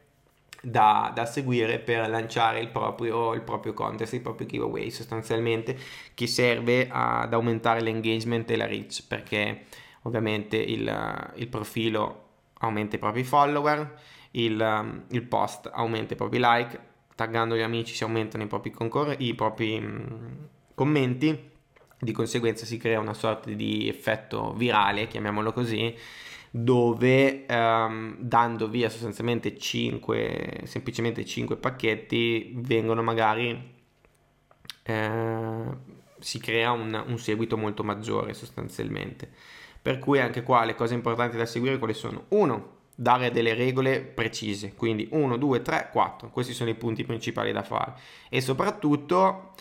da, da, seguire per lanciare il proprio, il proprio contest, il proprio giveaway sostanzialmente che serve ad aumentare l'engagement e la reach perché ovviamente il, il profilo aumenta i propri follower, il, il, post aumenta i propri like, taggando gli amici si aumentano i propri, concor- i propri mh, commenti, di conseguenza si crea una sorta di effetto virale, chiamiamolo così, dove ehm, dando via sostanzialmente 5, semplicemente 5 pacchetti, vengono magari... Eh, si crea un, un seguito molto maggiore sostanzialmente. Per cui anche qua le cose importanti da seguire quali sono? 1. Dare delle regole precise, quindi 1, 2, 3, 4. Questi sono i punti principali da fare. E soprattutto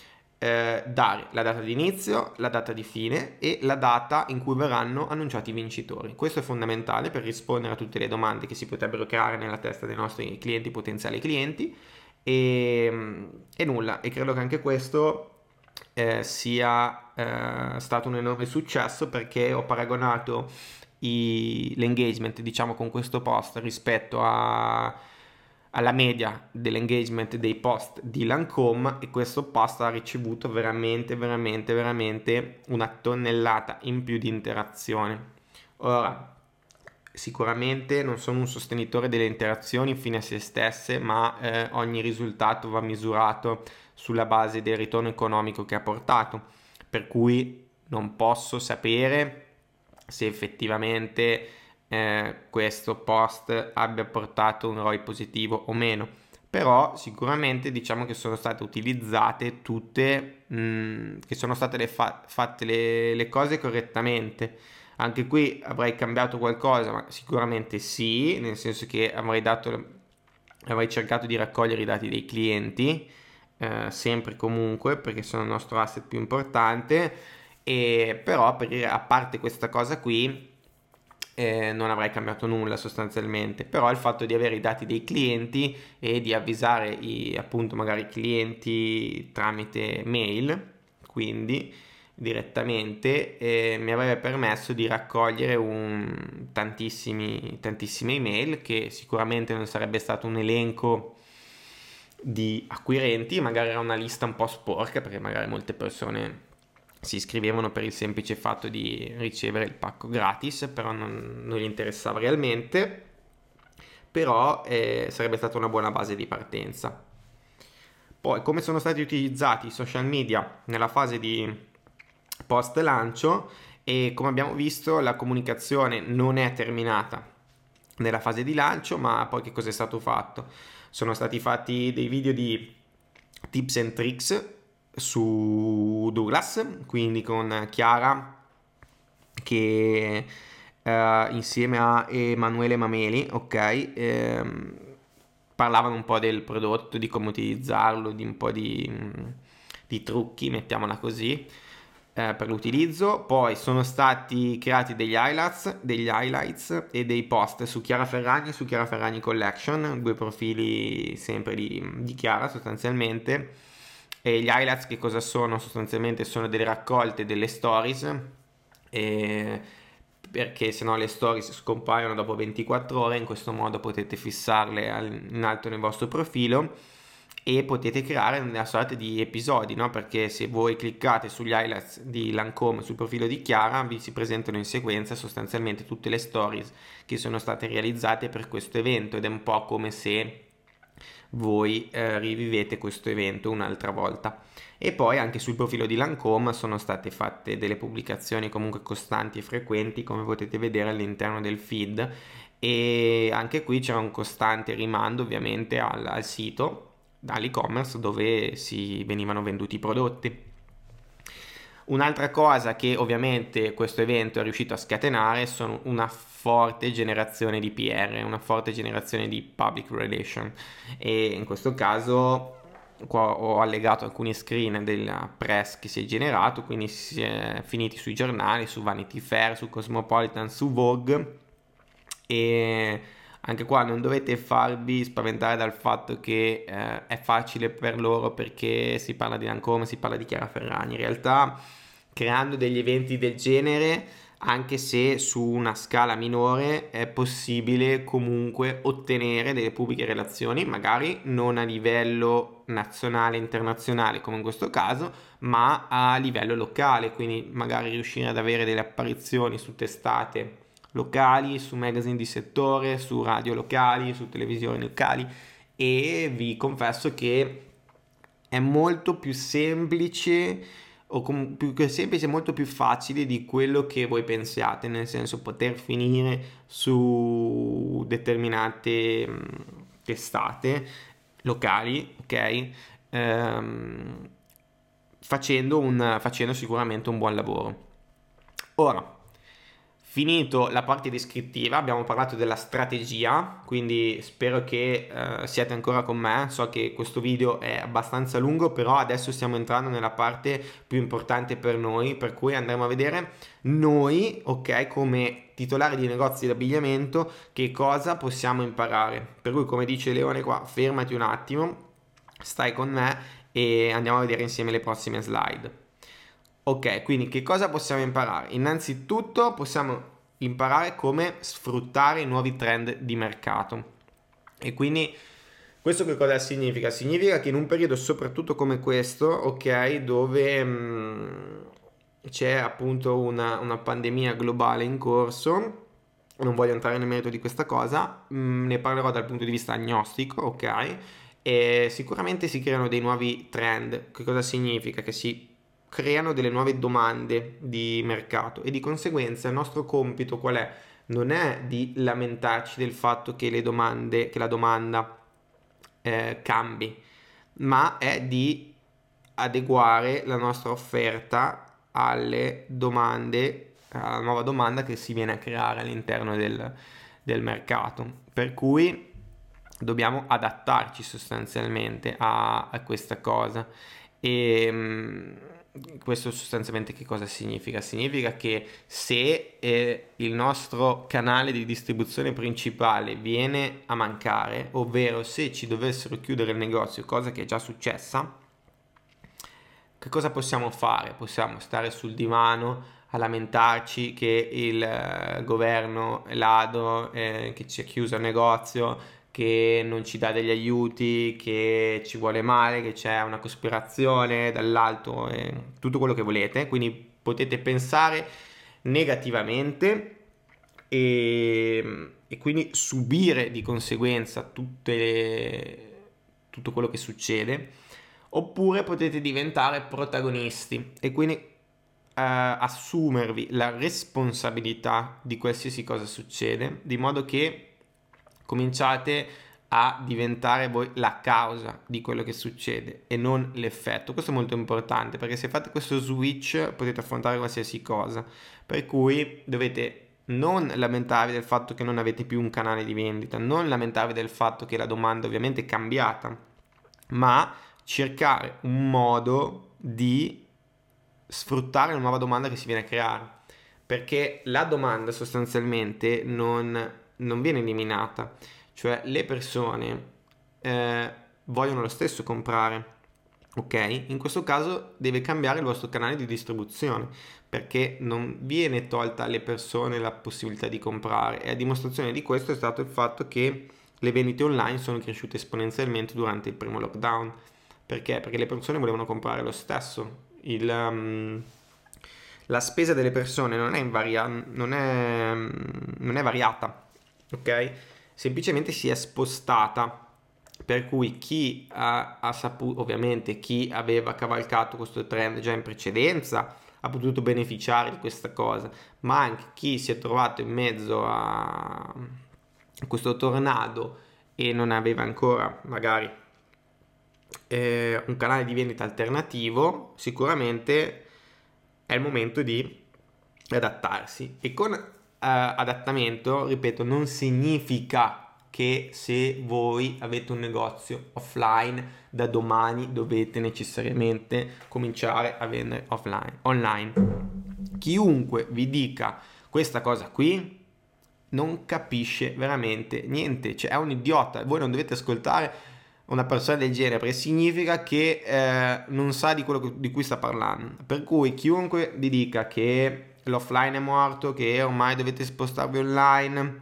eh, dare la data di inizio, la data di fine e la data in cui verranno annunciati i vincitori. Questo è fondamentale per rispondere a tutte le domande che si potrebbero creare nella testa dei nostri clienti, potenziali clienti. E, e nulla, e credo che anche questo eh, sia eh, stato un enorme successo perché ho paragonato i, l'engagement diciamo con questo post rispetto a, alla media dell'engagement dei post di Lancome e questo post ha ricevuto veramente veramente veramente una tonnellata in più di interazione. Ora sicuramente non sono un sostenitore delle interazioni fine a se stesse ma eh, ogni risultato va misurato sulla base del ritorno economico che ha portato, per cui non posso sapere se effettivamente eh, questo post abbia portato un ROI positivo o meno, però sicuramente diciamo che sono state utilizzate tutte, mh, mm, che sono state le fa- fatte le, le cose correttamente. Anche qui avrei cambiato qualcosa, ma sicuramente sì, nel senso che avrei, dato, avrei cercato di raccogliere i dati dei clienti, eh, sempre e comunque perché sono il nostro asset più importante e però per, a parte questa cosa qui eh, non avrei cambiato nulla sostanzialmente. Però il fatto di avere i dati dei clienti e di avvisare i, appunto magari i clienti tramite mail quindi direttamente eh, mi avrebbe permesso di raccogliere un, tantissime email che sicuramente non sarebbe stato un elenco di acquirenti, magari era una lista un po' sporca perché magari molte persone si iscrivevano per il semplice fatto di ricevere il pacco gratis, però non, non gli interessava realmente, però eh, sarebbe stata una buona base di partenza. Poi come sono stati utilizzati i social media nella fase di post lancio e come abbiamo visto la comunicazione non è terminata nella fase di lancio, ma poi che cosa è stato fatto? sono stati fatti dei video di tips and tricks su Douglas, quindi con Chiara che eh, insieme a Emanuele Mameli, ok, ehm, parlavano un po' del prodotto, di come utilizzarlo, di un po' di, di trucchi, mettiamola così eh, per l'utilizzo. Poi sono stati creati degli highlights, degli highlights e dei post su Chiara Ferragni e su Chiara Ferragni Collection, due profili sempre di, di Chiara sostanzialmente. E gli highlights che cosa sono? Sostanzialmente sono delle raccolte delle stories. E perché se no le stories scompaiono dopo 24 ore, in questo modo potete fissarle in alto nel vostro profilo e potete creare una sorta di episodi, no? perché se voi cliccate sugli highlights di Lancome sul profilo di Chiara vi si presentano in sequenza sostanzialmente tutte le stories che sono state realizzate per questo evento ed è un po' come se voi eh, rivivete questo evento un'altra volta. E poi anche sul profilo di Lancome sono state fatte delle pubblicazioni comunque costanti e frequenti, come potete vedere all'interno del feed. E anche qui c'era un costante rimando ovviamente al, al sito all'e-commerce dove si venivano venduti i prodotti. Un'altra cosa che ovviamente questo evento è riuscito a scatenare sono una forte generazione di PR, una forte generazione di public relation e in questo caso qua ho allegato alcuni screen della press che si è generato, quindi si è finiti sui giornali, su Vanity Fair, su Cosmopolitan, su Vogue e anche qua non dovete farvi spaventare dal fatto che eh, è facile per loro perché si parla di Lancome, si parla di Chiara Ferragni. In realtà creando degli eventi del genere, anche se su una scala minore, è possibile comunque ottenere delle pubbliche relazioni, magari non a livello nazionale, internazionale come in questo caso, ma a livello locale, quindi magari riuscire ad avere delle apparizioni su testate locali, su magazine di settore, su radio locali, su televisioni locali. E vi confesso che è molto più semplice o com- più che semplice, molto più facile di quello che voi pensiate, nel senso poter finire su determinate mh, testate locali, ok? Ehm, facendo, un, facendo sicuramente un buon lavoro. Ora, Finito la parte descrittiva, abbiamo parlato della strategia, quindi spero che eh, siate ancora con me. So che questo video è abbastanza lungo, però adesso stiamo entrando nella parte più importante per noi, per cui andremo a vedere noi, ok, come titolari di negozi di abbigliamento, che cosa possiamo imparare. Per cui, come dice Leone qua, fermati un attimo, stai con me e andiamo a vedere insieme le prossime slide. Ok, quindi che cosa possiamo imparare? Innanzitutto possiamo imparare come sfruttare i nuovi trend di mercato. E quindi questo che cosa significa? Significa che in un periodo soprattutto come questo, ok, dove mh, mm, c'è appunto una, una, pandemia globale in corso, non voglio entrare nel merito di questa cosa, mh, mm, ne parlerò dal punto di vista agnostico, ok? E sicuramente si creano dei nuovi trend. Che cosa significa? Che si creano delle nuove domande di mercato e di conseguenza il nostro compito qual è? Non è di lamentarci del fatto che domande, che la domanda eh, cambi, ma è di adeguare la nostra offerta alle domande, alla nuova domanda che si viene a creare all'interno del, del mercato. Per cui dobbiamo adattarci sostanzialmente a, a questa cosa. E, mm, questo sostanzialmente che cosa significa? Significa che se eh, il nostro canale di distribuzione principale viene a mancare, ovvero se ci dovessero chiudere il negozio, cosa che è già successa, che cosa possiamo fare? Possiamo stare sul divano a lamentarci che il eh, governo l'ADO eh, che ci ha chiuso il negozio che non ci dà degli aiuti, che ci vuole male, che c'è una cospirazione dall'alto, e tutto quello che volete. Quindi potete pensare negativamente e, e quindi subire di conseguenza le, tutto quello che succede. Oppure potete diventare protagonisti e quindi eh, assumervi la responsabilità di qualsiasi cosa succede, di modo che cominciate a diventare voi la causa di quello che succede e non l'effetto. Questo è molto importante perché se fate questo switch potete affrontare qualsiasi cosa. Per cui dovete non lamentarvi del fatto che non avete più un canale di vendita, non lamentarvi del fatto che la domanda ovviamente è cambiata, ma cercare un modo di sfruttare la nuova domanda che si viene a creare. Perché la domanda sostanzialmente non non viene eliminata, cioè le persone eh, vogliono lo stesso comprare. Ok? In questo caso deve cambiare il vostro canale di distribuzione perché non viene tolta alle persone la possibilità di comprare e a dimostrazione di questo è stato il fatto che le vendite online sono cresciute esponenzialmente durante il primo lockdown. Perché? Perché le persone volevano comprare lo stesso. Il, um, la spesa delle persone non è, invaria- non è, non è variata ok? Semplicemente si è spostata per cui chi ha, ha saputo, ovviamente chi aveva cavalcato questo trend già in precedenza ha potuto beneficiare di questa cosa, ma anche chi si è trovato in mezzo a questo tornado e non aveva ancora magari eh, un canale di vendita alternativo, sicuramente è il momento di adattarsi. E con adattamento, ripeto, non significa che se voi avete un negozio offline da domani dovete necessariamente cominciare a vendere offline, online. Chiunque vi dica questa cosa qui non capisce veramente niente, cioè è un idiota, voi non dovete ascoltare una persona del genere perché significa che eh, non sa di quello di cui sta parlando. Per cui chiunque vi dica che l'offline è morto, che ormai dovete spostarvi online,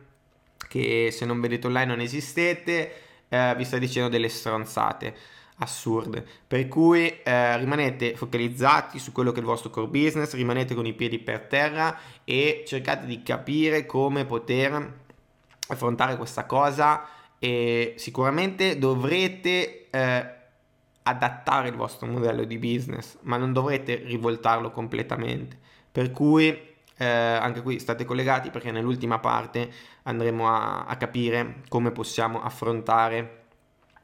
che se non vedete online non esistete, eh, vi sta dicendo delle stronzate assurde. Per cui eh, rimanete focalizzati su quello che è il vostro core business, rimanete con i piedi per terra e cercate di capire come poter affrontare questa cosa e sicuramente dovrete eh, adattare il vostro modello di business, ma non dovrete rivoltarlo completamente. Per cui eh, anche qui state collegati perché nell'ultima parte andremo a, a capire come possiamo affrontare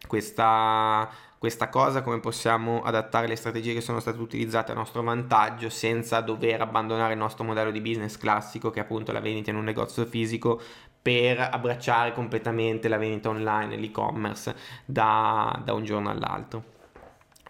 questa, questa cosa, come possiamo adattare le strategie che sono state utilizzate a nostro vantaggio senza dover abbandonare il nostro modello di business classico che è appunto la vendita in un negozio fisico per abbracciare completamente la vendita online, l'e-commerce da, da un giorno all'altro.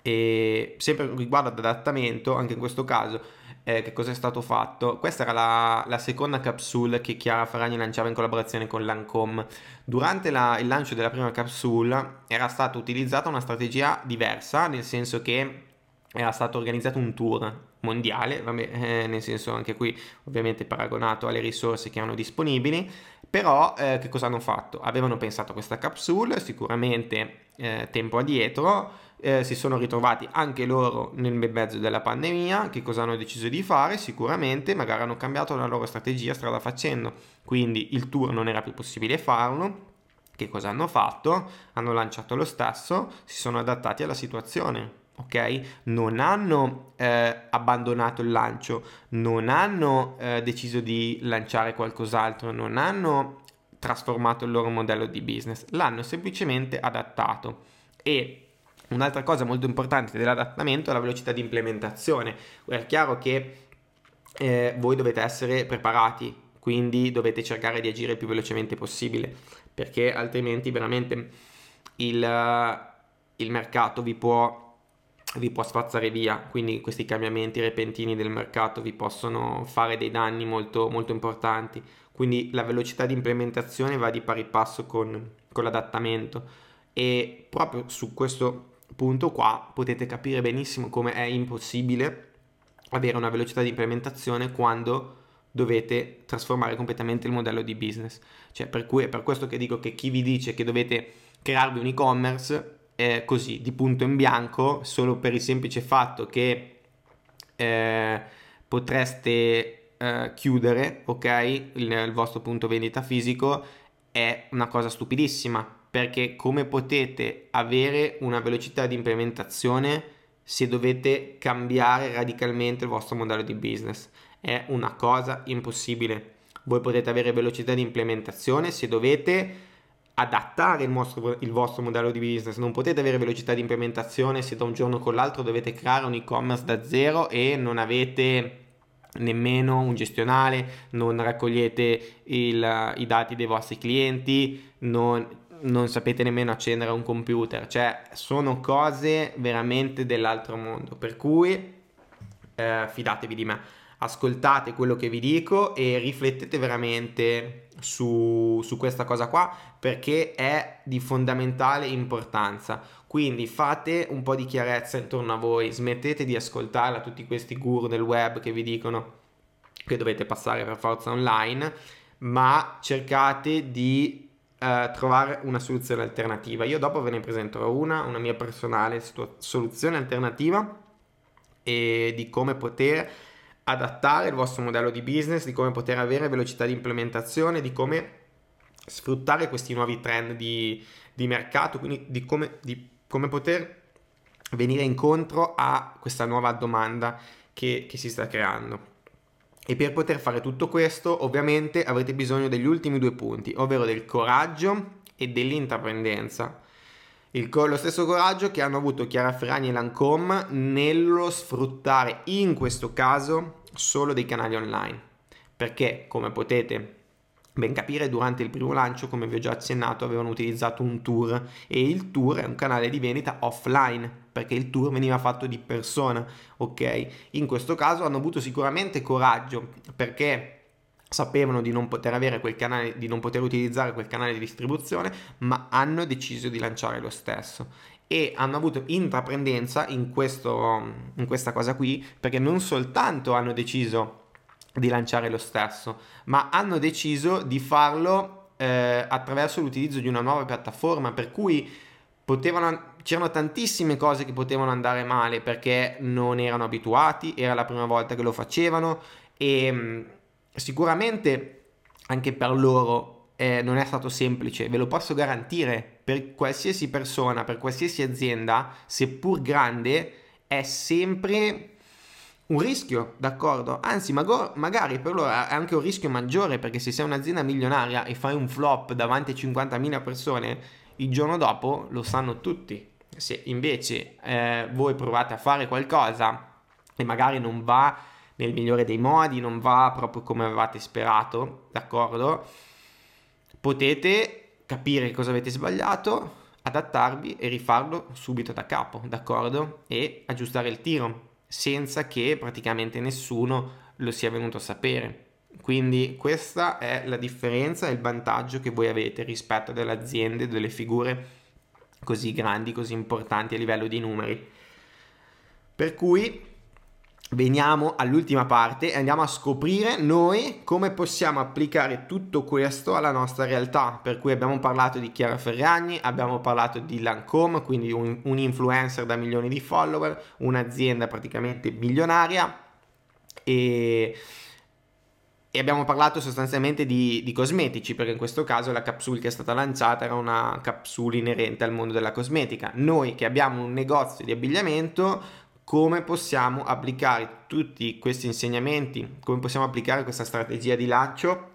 E sempre riguardo ad adattamento, anche in questo caso, eh, che cosa è stato fatto? Questa era la, la, seconda capsule che Chiara Ferragni lanciava in collaborazione con Lancome. Durante la, il lancio della prima capsule era stata utilizzata una strategia diversa, nel senso che era stato organizzato un tour mondiale, vabbè, eh, nel senso anche qui ovviamente paragonato alle risorse che erano disponibili, però eh, che cosa hanno fatto? Avevano pensato a questa capsule, sicuramente eh, tempo addietro, eh, si sono ritrovati anche loro nel mezzo della pandemia, che cosa hanno deciso di fare? Sicuramente magari hanno cambiato la loro strategia strada facendo, quindi il tour non era più possibile farlo, che cosa hanno fatto? Hanno lanciato lo stesso, si sono adattati alla situazione, ok? Non hanno eh, abbandonato il lancio, non hanno eh, deciso di lanciare qualcos'altro, non hanno trasformato il loro modello di business, l'hanno semplicemente adattato. E un'altra cosa molto importante dell'adattamento è la velocità di implementazione. È chiaro che eh, voi dovete essere preparati, quindi dovete cercare di agire il più velocemente possibile, perché altrimenti veramente il, il mercato vi può vi può spazzare via, quindi questi cambiamenti repentini del mercato vi possono fare dei danni molto, molto importanti, quindi la velocità di implementazione va di pari passo con, con l'adattamento. E proprio su questo punto qua potete capire benissimo come è impossibile avere una velocità di implementazione quando dovete trasformare completamente il modello di business. Cioè, per cui è per questo che dico che chi vi dice che dovete crearvi un e-commerce eh, così di punto in bianco solo per il semplice fatto che eh, potreste eh, chiudere ok il, il vostro punto vendita fisico è una cosa stupidissima perché come potete avere una velocità di implementazione se dovete cambiare radicalmente il vostro modello di business? È una cosa impossibile. Voi potete avere velocità di implementazione se dovete adattare il vostro, il vostro, modello di business, non potete avere velocità di implementazione se da un giorno con l'altro dovete creare un e-commerce da zero e non avete nemmeno un gestionale, non raccogliete il, i dati dei vostri clienti, non, non sapete nemmeno accendere un computer, cioè sono cose veramente dell'altro mondo, per cui eh, fidatevi di me ascoltate quello che vi dico e riflettete veramente su, su questa cosa qua perché è di fondamentale importanza. Quindi fate un po' di chiarezza intorno a voi, smettete di ascoltare a tutti questi guru del web che vi dicono che dovete passare per forza online, ma cercate di uh, trovare una soluzione alternativa. Io dopo ve ne presenterò una, una mia personale situ- soluzione alternativa e di come poter adattare il vostro modello di business, di come poter avere velocità di implementazione, di come sfruttare questi nuovi trend di, di mercato, quindi di come, di come, poter venire incontro a questa nuova domanda che, che si sta creando. E per poter fare tutto questo, ovviamente, avrete bisogno degli ultimi due punti, ovvero del coraggio e dell'intraprendenza. Il, lo stesso coraggio che hanno avuto Chiara Ferragni e Lancome nello sfruttare in questo caso solo dei canali online. Perché, come potete ben capire, durante il primo lancio, come vi ho già accennato, avevano utilizzato un tour e il tour è un canale di vendita offline perché il tour veniva fatto di persona, ok? In questo caso hanno avuto sicuramente coraggio perché sapevano di non poter avere quel canale, di non poter utilizzare quel canale di distribuzione, ma hanno deciso di lanciare lo stesso e hanno avuto intraprendenza in, questo, in questa cosa qui perché non soltanto hanno deciso di lanciare lo stesso, ma hanno deciso di farlo eh, attraverso l'utilizzo di una nuova piattaforma per cui potevano, c'erano tantissime cose che potevano andare male perché non erano abituati, era la prima volta che lo facevano e mm, sicuramente anche per loro eh, non è stato semplice, ve lo posso garantire, per qualsiasi persona, per qualsiasi azienda, seppur grande, è sempre un rischio, d'accordo? Anzi, mag- magari per loro è anche un rischio maggiore perché se sei un'azienda milionaria e fai un flop davanti a 50.000 persone, il giorno dopo lo sanno tutti. Se invece eh, voi provate a fare qualcosa e magari non va nel migliore dei modi, non va proprio come avevate sperato, d'accordo? Potete capire cosa avete sbagliato, adattarvi e rifarlo subito da capo, d'accordo? E aggiustare il tiro senza che praticamente nessuno lo sia venuto a sapere. Quindi questa è la differenza e il vantaggio che voi avete rispetto alle aziende, delle figure così grandi, così importanti a livello di numeri. Per cui veniamo all'ultima parte e andiamo a scoprire noi come possiamo applicare tutto questo alla nostra realtà. Per cui abbiamo parlato di Chiara Ferragni, abbiamo parlato di Lancome, quindi un, un influencer da milioni di follower, un'azienda praticamente milionaria e e abbiamo parlato sostanzialmente di, di, cosmetici, perché in questo caso la capsule che è stata lanciata era una capsule inerente al mondo della cosmetica. Noi che abbiamo un negozio di abbigliamento come possiamo applicare tutti questi insegnamenti, come possiamo applicare questa strategia di lancio,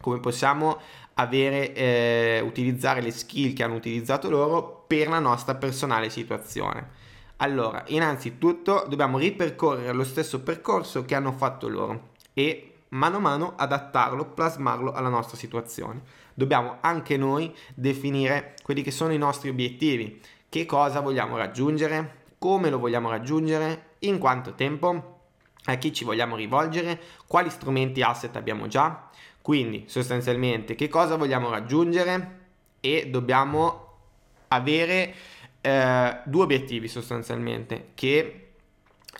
come possiamo avere, eh, utilizzare le skill che hanno utilizzato loro per la nostra personale situazione. Allora, innanzitutto dobbiamo ripercorrere lo stesso percorso che hanno fatto loro e mano a mano adattarlo, plasmarlo alla nostra situazione. Dobbiamo anche noi definire quelli che sono i nostri obiettivi, che cosa vogliamo raggiungere, come lo vogliamo raggiungere, in quanto tempo, a chi ci vogliamo rivolgere, quali strumenti asset abbiamo già, quindi sostanzialmente che cosa vogliamo raggiungere? E dobbiamo avere eh, due obiettivi sostanzialmente che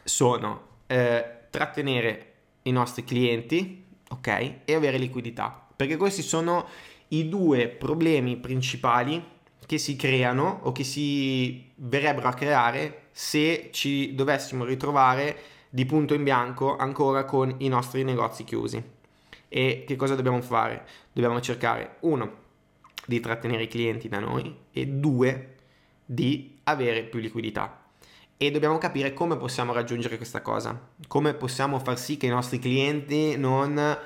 sono eh, trattenere i nostri clienti, ok, e avere liquidità, perché questi sono i due problemi principali che si creano o che si verrebbero a creare se ci dovessimo ritrovare di punto in bianco ancora con i nostri negozi chiusi. E che cosa dobbiamo fare? Dobbiamo cercare, uno, di trattenere i clienti da noi e due, di avere più liquidità. E dobbiamo capire come possiamo raggiungere questa cosa, come possiamo far sì che i nostri clienti non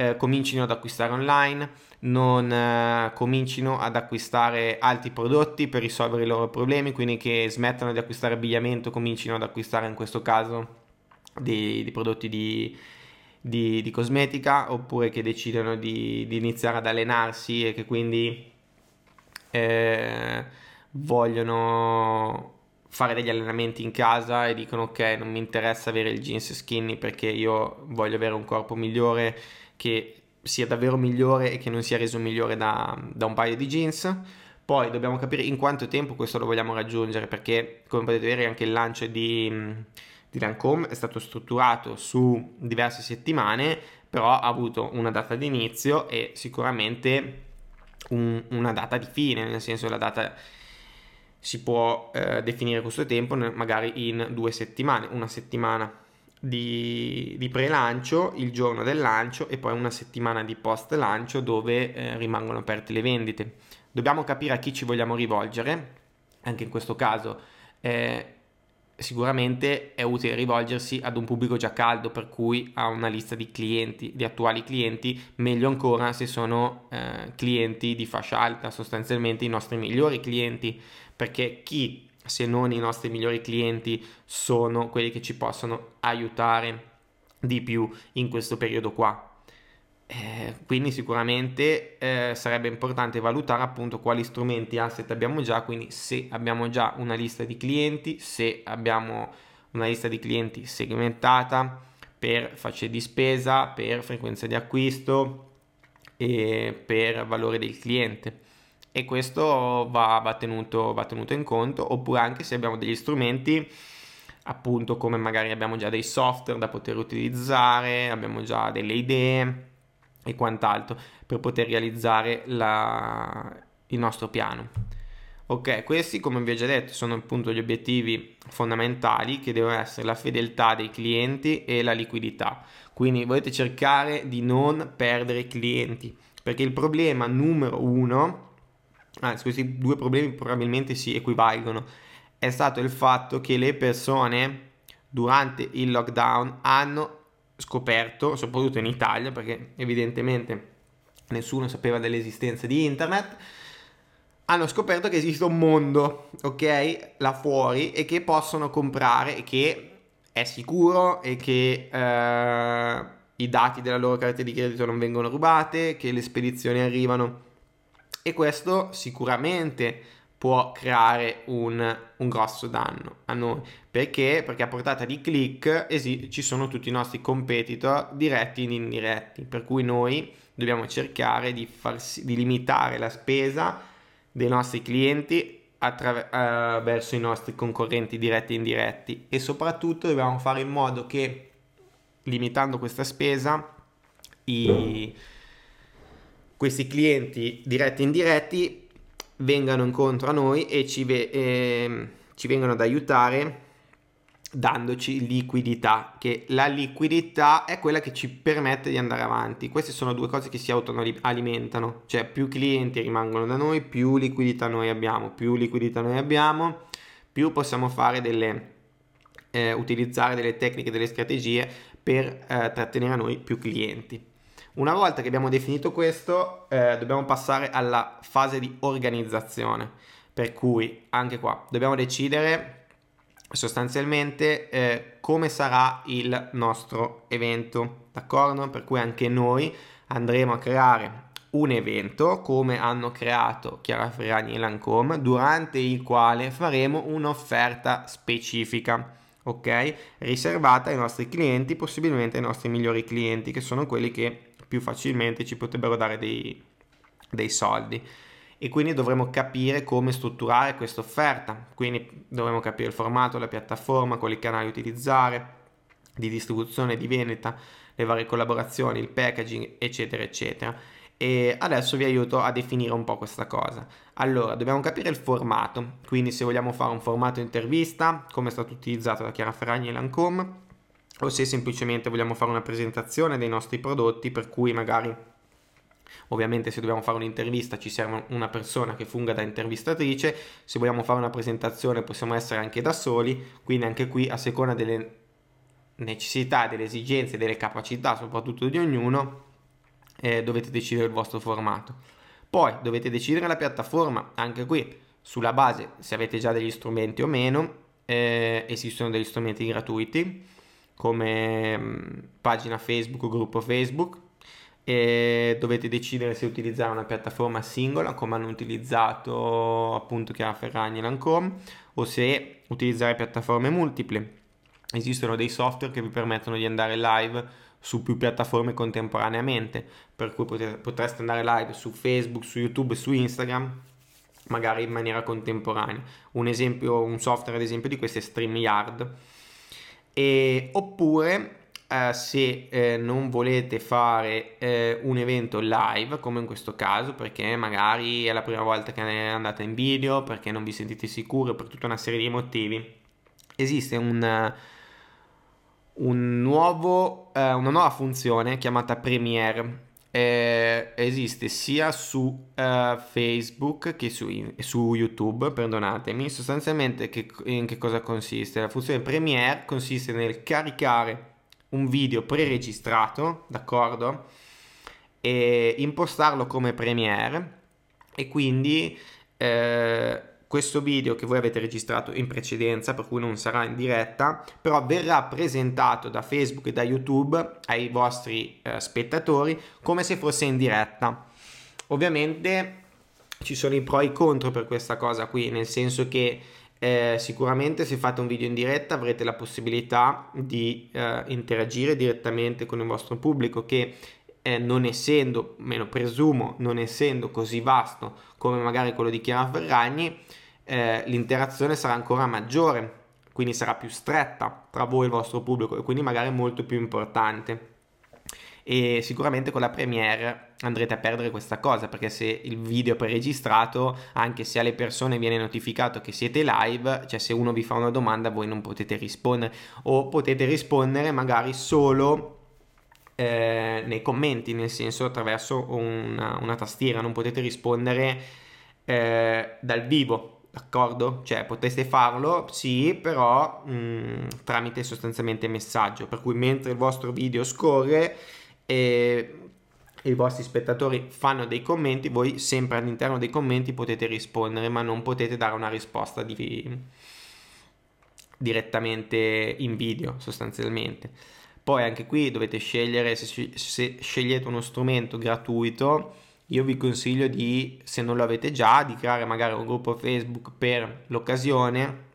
eh, comincino ad acquistare online, non eh, comincino ad acquistare altri prodotti per risolvere i loro problemi, quindi che smettano di acquistare abbigliamento, comincino ad acquistare in questo caso di, di prodotti di, di, di, cosmetica, oppure che decidano di, di, iniziare ad allenarsi e che quindi eh, vogliono fare degli allenamenti in casa e dicono ok non mi interessa avere il jeans skinny perché io voglio avere un corpo migliore che sia davvero migliore e che non sia reso migliore da, da un paio di jeans. Poi dobbiamo capire in quanto tempo questo lo vogliamo raggiungere perché come potete vedere anche il lancio di, di Lancome è stato strutturato su diverse settimane però ha avuto una data di inizio e sicuramente un, una data di fine nel senso la data si può eh, definire questo tempo magari in due settimane una settimana di, di pre-lancio, il giorno del lancio e poi una settimana di post-lancio dove eh, rimangono aperte le vendite. Dobbiamo capire a chi ci vogliamo rivolgere, anche in questo caso eh, sicuramente è utile rivolgersi ad un pubblico già caldo, per cui a una lista di clienti, di attuali clienti, meglio ancora se sono eh, clienti di fascia alta, sostanzialmente i nostri migliori clienti, perché chi se non i nostri migliori clienti sono quelli che ci possono aiutare di più in questo periodo qua. Eh, quindi sicuramente eh, sarebbe importante valutare appunto quali strumenti asset abbiamo già, quindi se abbiamo già una lista di clienti, se abbiamo una lista di clienti segmentata per facce di spesa, per frequenza di acquisto e per valore del cliente. E questo va, va, tenuto, va tenuto in conto, oppure anche se abbiamo degli strumenti appunto come magari abbiamo già dei software da poter utilizzare, abbiamo già delle idee e quant'altro per poter realizzare la, il nostro piano. Ok, questi come vi ho già detto sono appunto gli obiettivi fondamentali che devono essere la fedeltà dei clienti e la liquidità. Quindi volete cercare di non perdere clienti perché il problema numero uno, anzi questi due problemi probabilmente si equivalgono, è stato il fatto che le persone durante il lockdown hanno scoperto, soprattutto in Italia, perché evidentemente nessuno sapeva dell'esistenza di internet, hanno scoperto che esiste un mondo, ok, là fuori e che possono comprare e che è sicuro e che eh, i dati della loro carta di credito non vengono rubate, che le spedizioni arrivano e questo sicuramente può creare un, un, grosso danno a noi. Perché? Perché a portata di click esi- ci sono tutti i nostri competitor diretti ed indiretti, per cui noi dobbiamo cercare di, farsi, di limitare la spesa dei nostri clienti uh, verso i nostri concorrenti diretti e indiretti e soprattutto dobbiamo fare in modo che limitando questa spesa i, questi clienti diretti e indiretti vengano incontro a noi e ci, ve- eh, ci vengono ad aiutare dandoci liquidità, che la liquidità è quella che ci permette di andare avanti. Queste sono due cose che si autoalimentano, cioè più clienti rimangono da noi, più liquidità noi abbiamo, più liquidità noi abbiamo, più possiamo fare delle eh, utilizzare delle tecniche, delle strategie per eh, trattenere a noi più clienti. Una volta che abbiamo definito questo, eh, dobbiamo passare alla fase di organizzazione, per cui anche qua dobbiamo decidere sostanzialmente eh, come sarà il nostro evento, d'accordo? Per cui anche noi andremo a creare un evento come hanno creato Chiara Ferragni e Lancome durante il quale faremo un'offerta specifica ok riservata ai nostri clienti possibilmente ai nostri migliori clienti che sono quelli che più facilmente ci potrebbero dare dei, dei soldi e quindi dovremo capire come strutturare questa offerta, quindi dovremo capire il formato, la piattaforma, quali canali utilizzare, di distribuzione, di vendita, le varie collaborazioni, il packaging, eccetera, eccetera. E adesso vi aiuto a definire un po' questa cosa. Allora, dobbiamo capire il formato, quindi se vogliamo fare un formato intervista, come è stato utilizzato da Chiara Ferragni e Lancome, o se semplicemente vogliamo fare una presentazione dei nostri prodotti per cui magari ovviamente se dobbiamo fare un'intervista ci serve una persona che funga da intervistatrice se vogliamo fare una presentazione possiamo essere anche da soli quindi anche qui a seconda delle necessità delle esigenze delle capacità soprattutto di ognuno eh, dovete decidere il vostro formato. Poi dovete decidere la piattaforma anche qui sulla base se avete già degli strumenti o meno eh, esistono degli strumenti gratuiti come pagina Facebook o gruppo Facebook e dovete decidere se utilizzare una piattaforma singola come hanno utilizzato appunto Chiara Ferragni e Lancome o se utilizzare piattaforme multiple. Esistono dei software che vi permettono di andare live su più piattaforme contemporaneamente, per cui potreste andare live su Facebook, su YouTube, su Instagram, magari in maniera contemporanea. Un esempio, un software ad esempio di questo è StreamYard e, oppure eh, se eh, non volete fare eh, un evento live come in questo caso perché magari è la prima volta che andate in video perché non vi sentite sicuri per tutta una serie di motivi esiste un, un nuovo, eh, una nuova funzione chiamata Premiere eh, esiste sia su uh, Facebook che su, su, YouTube, perdonatemi. Sostanzialmente che, in che cosa consiste? La funzione Premiere consiste nel caricare un video preregistrato, d'accordo? E impostarlo come Premiere e quindi eh, questo video che voi avete registrato in precedenza, per cui non sarà in diretta, però verrà presentato da Facebook e da YouTube ai vostri eh, spettatori come se fosse in diretta. Ovviamente ci sono i pro e i contro per questa cosa qui, nel senso che eh, sicuramente se fate un video in diretta avrete la possibilità di eh, interagire direttamente con il vostro pubblico che eh, non essendo, meno presumo, non essendo così vasto come magari quello di Chiara Ferragni, eh, l'interazione sarà ancora maggiore, quindi sarà più stretta tra voi e il vostro pubblico e quindi magari molto più importante. E sicuramente con la Premiere andrete a perdere questa cosa perché se il video è preregistrato, anche se alle persone viene notificato che siete live, cioè se uno vi fa una domanda voi non potete rispondere o potete rispondere magari solo eh, nei commenti, nel senso attraverso una, una tastiera, non potete rispondere eh, dal vivo d'accordo? Cioè potreste farlo, sì, però mh, mm, tramite sostanzialmente messaggio, per cui mentre il vostro video scorre e i vostri spettatori fanno dei commenti, voi sempre all'interno dei commenti potete rispondere, ma non potete dare una risposta di... direttamente in video sostanzialmente. Poi anche qui dovete scegliere se, se scegliete uno strumento gratuito io vi consiglio di, se non lo avete già, di creare magari un gruppo Facebook per l'occasione,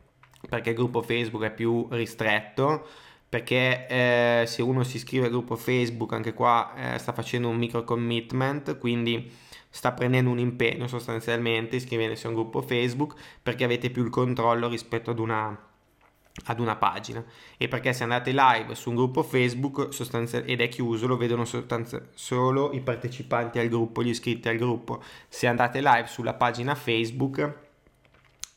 perché il gruppo Facebook è più ristretto, perché eh, se uno si iscrive al gruppo Facebook, anche qua eh, sta facendo un micro commitment, quindi sta prendendo un impegno sostanzialmente iscrivendosi a un gruppo Facebook, perché avete più il controllo rispetto ad una ad una pagina e perché se andate live su un gruppo Facebook sostanzia- ed è chiuso lo vedono sostanzia- solo i partecipanti al gruppo, gli iscritti al gruppo. Se andate live sulla pagina Facebook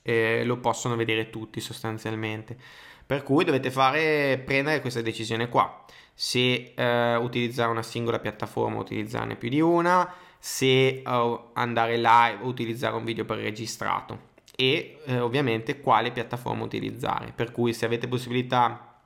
eh, lo possono vedere tutti sostanzialmente. Per cui dovete fare, prendere questa decisione qua. Se eh, utilizzare una singola piattaforma utilizzarne più di una, se uh, andare live o utilizzare un video preregistrato e eh, ovviamente quale piattaforma utilizzare. Per cui se avete possibilità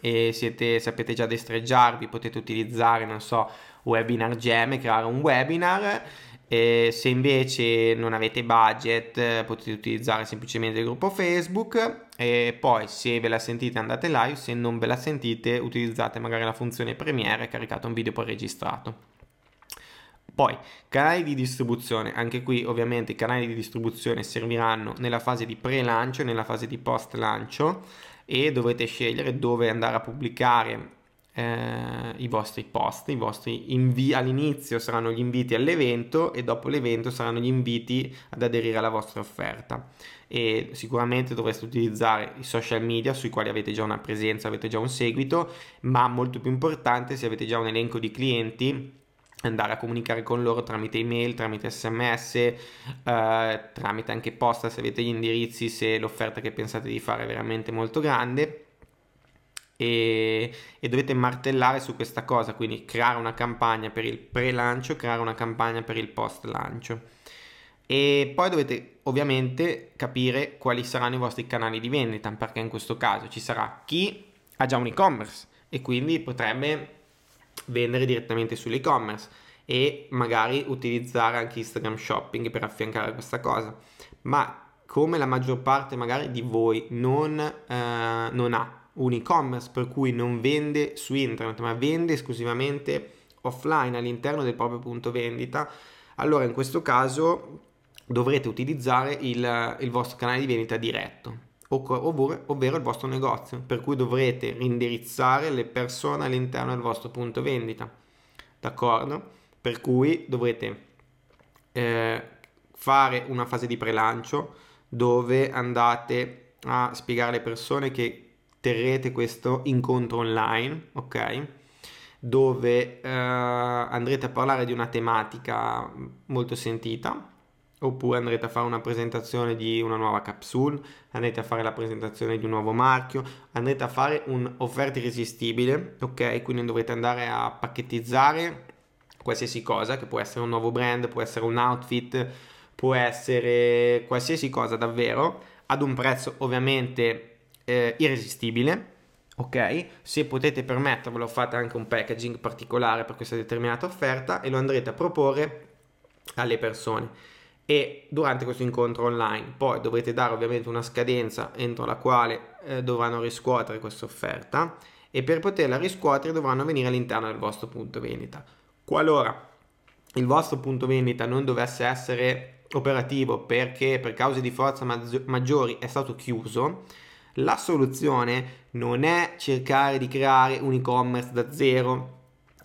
e siete, sapete già destreggiarvi, potete utilizzare, non so, Webinar Jam e creare un webinar. E se invece non avete budget potete utilizzare semplicemente il gruppo Facebook e poi se ve la sentite andate live, se non ve la sentite utilizzate magari la funzione Premiere e caricate un video poi registrato. Poi, canali di distribuzione, anche qui ovviamente i canali di distribuzione serviranno nella fase di pre-lancio e nella fase di post-lancio e dovrete scegliere dove andare a pubblicare eh, i vostri post, i vostri invii all'inizio saranno gli inviti all'evento e dopo l'evento saranno gli inviti ad aderire alla vostra offerta. E sicuramente dovreste utilizzare i social media sui quali avete già una presenza, avete già un seguito, ma molto più importante se avete già un elenco di clienti andare a comunicare con loro tramite email, tramite sms, eh, tramite anche posta se avete gli indirizzi, se l'offerta che pensate di fare è veramente molto grande. E, e, dovete martellare su questa cosa, quindi creare una campagna per il pre-lancio, creare una campagna per il post-lancio. E poi dovete ovviamente capire quali saranno i vostri canali di vendita, perché in questo caso ci sarà chi ha già un e-commerce e quindi potrebbe vendere direttamente sull'e-commerce e magari utilizzare anche Instagram Shopping per affiancare questa cosa. Ma come la maggior parte magari di voi non, eh, non ha un e-commerce per cui non vende su internet ma vende esclusivamente offline all'interno del proprio punto vendita, allora in questo caso dovrete utilizzare il, il vostro canale di vendita diretto ovvero, ovvero il vostro negozio, per cui dovrete indirizzare le persone all'interno del vostro punto vendita. D'accordo? Per cui dovrete eh, fare una fase di prelancio dove andate a spiegare alle persone che terrete questo incontro online, ok? Dove eh, andrete a parlare di una tematica molto sentita, oppure andrete a fare una presentazione di una nuova capsule, andrete a fare la presentazione di un nuovo marchio, andrete a fare un'offerta irresistibile, ok? Quindi dovrete andare a pacchettizzare qualsiasi cosa, che può essere un nuovo brand, può essere un outfit, può essere qualsiasi cosa davvero, ad un prezzo ovviamente eh, irresistibile. Ok, se potete permettervelo fate anche un packaging particolare per questa determinata offerta e lo andrete a proporre alle persone e durante questo incontro online poi dovrete dare ovviamente una scadenza entro la quale eh, dovranno riscuotere questa offerta e per poterla riscuotere dovranno venire all'interno del vostro punto vendita. Qualora il vostro punto vendita non dovesse essere operativo perché per cause di forza maggiori è stato chiuso, la soluzione non è cercare di creare un e-commerce da zero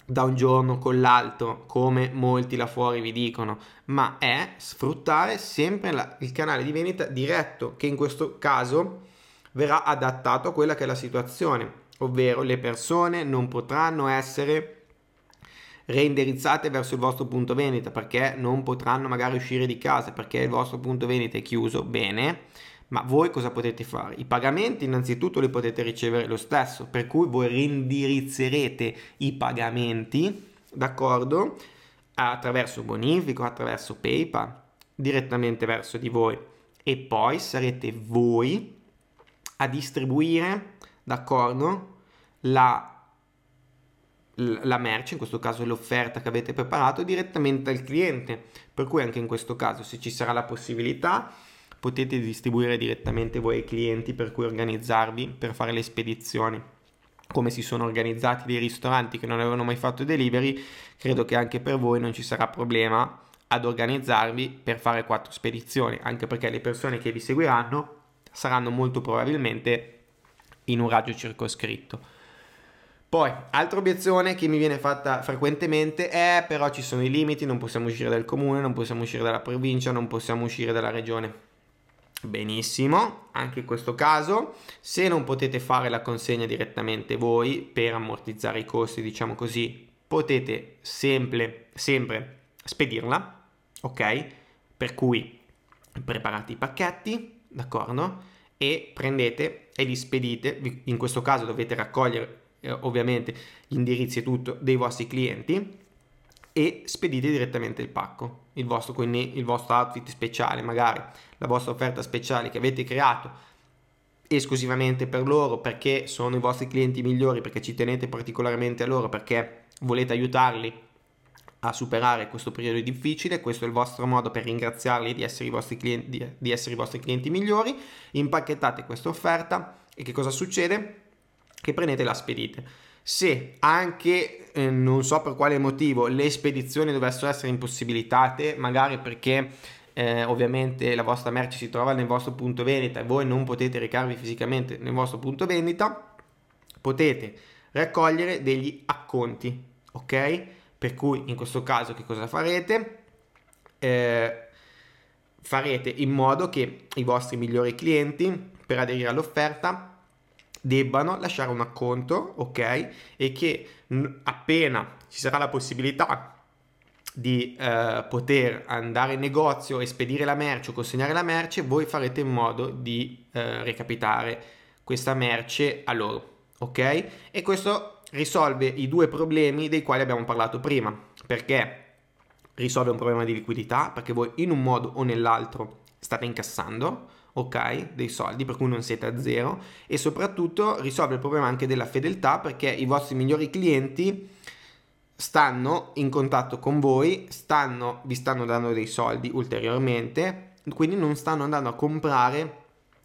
da un giorno con l'altro, come molti là fuori vi dicono, ma è sfruttare sempre la, il canale di vendita diretto, che in questo caso verrà adattato a quella che è la situazione, ovvero le persone non potranno essere reindirizzate verso il vostro punto vendita perché non potranno magari uscire di casa perché il vostro punto vendita è chiuso, bene, ma voi cosa potete fare? I pagamenti innanzitutto li potete ricevere lo stesso, per cui voi reindirizzerete i pagamenti, d'accordo? Attraverso bonifico, attraverso PayPal, direttamente verso di voi e poi sarete voi a distribuire, d'accordo? La la merce, in questo caso l'offerta che avete preparato, direttamente al cliente. Per cui anche in questo caso, se ci sarà la possibilità, potete distribuire direttamente voi ai clienti per cui organizzarvi per fare le spedizioni. Come si sono organizzati dei ristoranti che non avevano mai fatto delivery, credo che anche per voi non ci sarà problema ad organizzarvi per fare quattro spedizioni, anche perché le persone che vi seguiranno saranno molto probabilmente in un raggio circoscritto. Poi, altra obiezione che mi viene fatta frequentemente è però ci sono i limiti, non possiamo uscire dal comune, non possiamo uscire dalla provincia, non possiamo uscire dalla regione. Benissimo, anche in questo caso, se non potete fare la consegna direttamente voi per ammortizzare i costi, diciamo così, potete sempre, sempre spedirla, ok? Per cui preparate i pacchetti, d'accordo? E prendete e li spedite, in questo caso dovete raccogliere eh, ovviamente gli indirizzi e tutto dei vostri clienti e spedite direttamente il pacco, il vostro, quindi il vostro outfit speciale, magari la vostra offerta speciale che avete creato esclusivamente per loro perché sono i vostri clienti migliori, perché ci tenete particolarmente a loro, perché volete aiutarli a superare questo periodo difficile, questo è il vostro modo per ringraziarli di essere i vostri clienti, di, essere i vostri clienti migliori, impacchettate questa offerta e che cosa succede? che prendete la spedite. Se anche eh, non so per quale motivo le spedizioni dovessero essere impossibilitate, magari perché eh, ovviamente la vostra merce si trova nel vostro punto vendita e voi non potete recarvi fisicamente nel vostro punto vendita, potete raccogliere degli acconti, ok? Per cui in questo caso che cosa farete? Eh, farete in modo che i vostri migliori clienti per aderire all'offerta debbano lasciare un acconto, ok? E che appena ci sarà la possibilità di eh, poter andare in negozio e spedire la merce o consegnare la merce, voi farete in modo di eh, recapitare questa merce a loro, ok? E questo risolve i due problemi dei quali abbiamo parlato prima, perché risolve un problema di liquidità, perché voi in un modo o nell'altro state incassando, ok, dei soldi, per cui non siete a zero e soprattutto risolve il problema anche della fedeltà perché i vostri migliori clienti stanno in contatto con voi, stanno, vi stanno dando dei soldi ulteriormente, quindi non stanno andando a comprare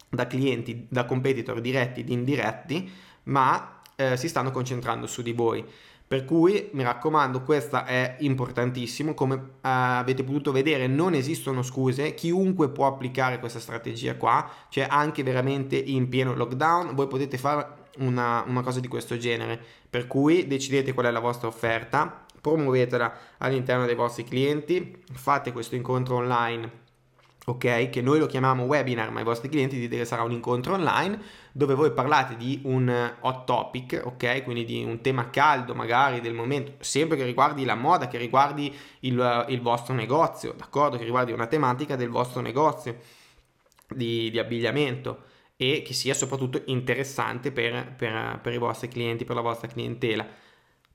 da clienti, da competitor diretti ed indiretti, ma eh, si stanno concentrando su di voi. Per cui mi raccomando, questo è importantissimo, come uh, avete potuto vedere non esistono scuse, chiunque può applicare questa strategia qua, cioè anche veramente in pieno lockdown, voi potete fare una, una cosa di questo genere, per cui decidete qual è la vostra offerta, promuovetela all'interno dei vostri clienti, fate questo incontro online ok? Che noi lo chiamiamo webinar, ma i vostri clienti dite che sarà un incontro online dove voi parlate di un hot topic, ok? Quindi di un tema caldo magari del momento, sempre che riguardi la moda, che riguardi il, il vostro negozio, d'accordo? Che riguardi una tematica del vostro negozio di, di abbigliamento e che sia soprattutto interessante per, per, per i vostri clienti, per la vostra clientela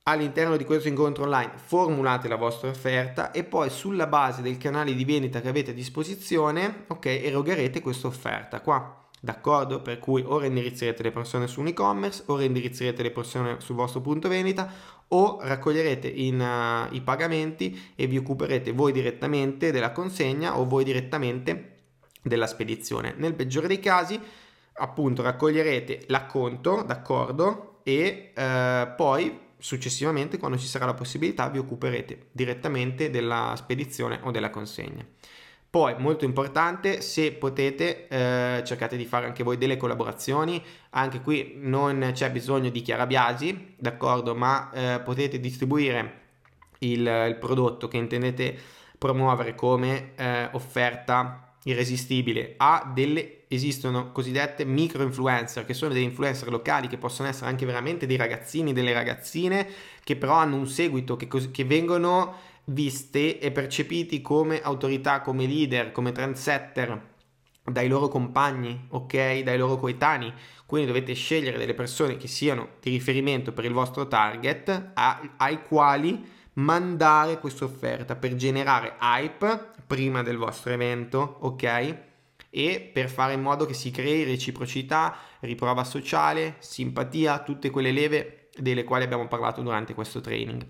all'interno di questo incontro online formulate la vostra offerta e poi sulla base del canale di vendita che avete a disposizione, ok, erogherete questa offerta qua. D'accordo? Per cui o indirizzerete le persone su un e-commerce, o indirizzerete le persone sul vostro punto vendita, o raccoglierete in, uh, i pagamenti e vi occuperete voi direttamente della consegna o voi direttamente della spedizione. Nel peggiore dei casi, appunto, raccoglierete l'acconto, d'accordo? E uh, poi successivamente, quando ci sarà la possibilità, vi occuperete direttamente della spedizione o della consegna. Poi, molto importante, se potete, eh, cercate di fare anche voi delle collaborazioni. Anche qui non c'è bisogno di chiarabiasi, d'accordo? Ma eh, potete distribuire il, il, prodotto che intendete promuovere come eh, offerta irresistibile a delle esistono cosiddette micro influencer che sono degli influencer locali che possono essere anche veramente dei ragazzini delle ragazzine che però hanno un seguito che, cos- che vengono viste e percepiti come autorità, come leader, come trendsetter dai loro compagni, ok? Dai loro coetanei. Quindi dovete scegliere delle persone che siano di riferimento per il vostro target a, ai quali mandare questa offerta per generare hype prima del vostro evento, ok? E per fare in modo che si crei reciprocità, riprova sociale, simpatia, tutte quelle leve delle quali abbiamo parlato durante questo training.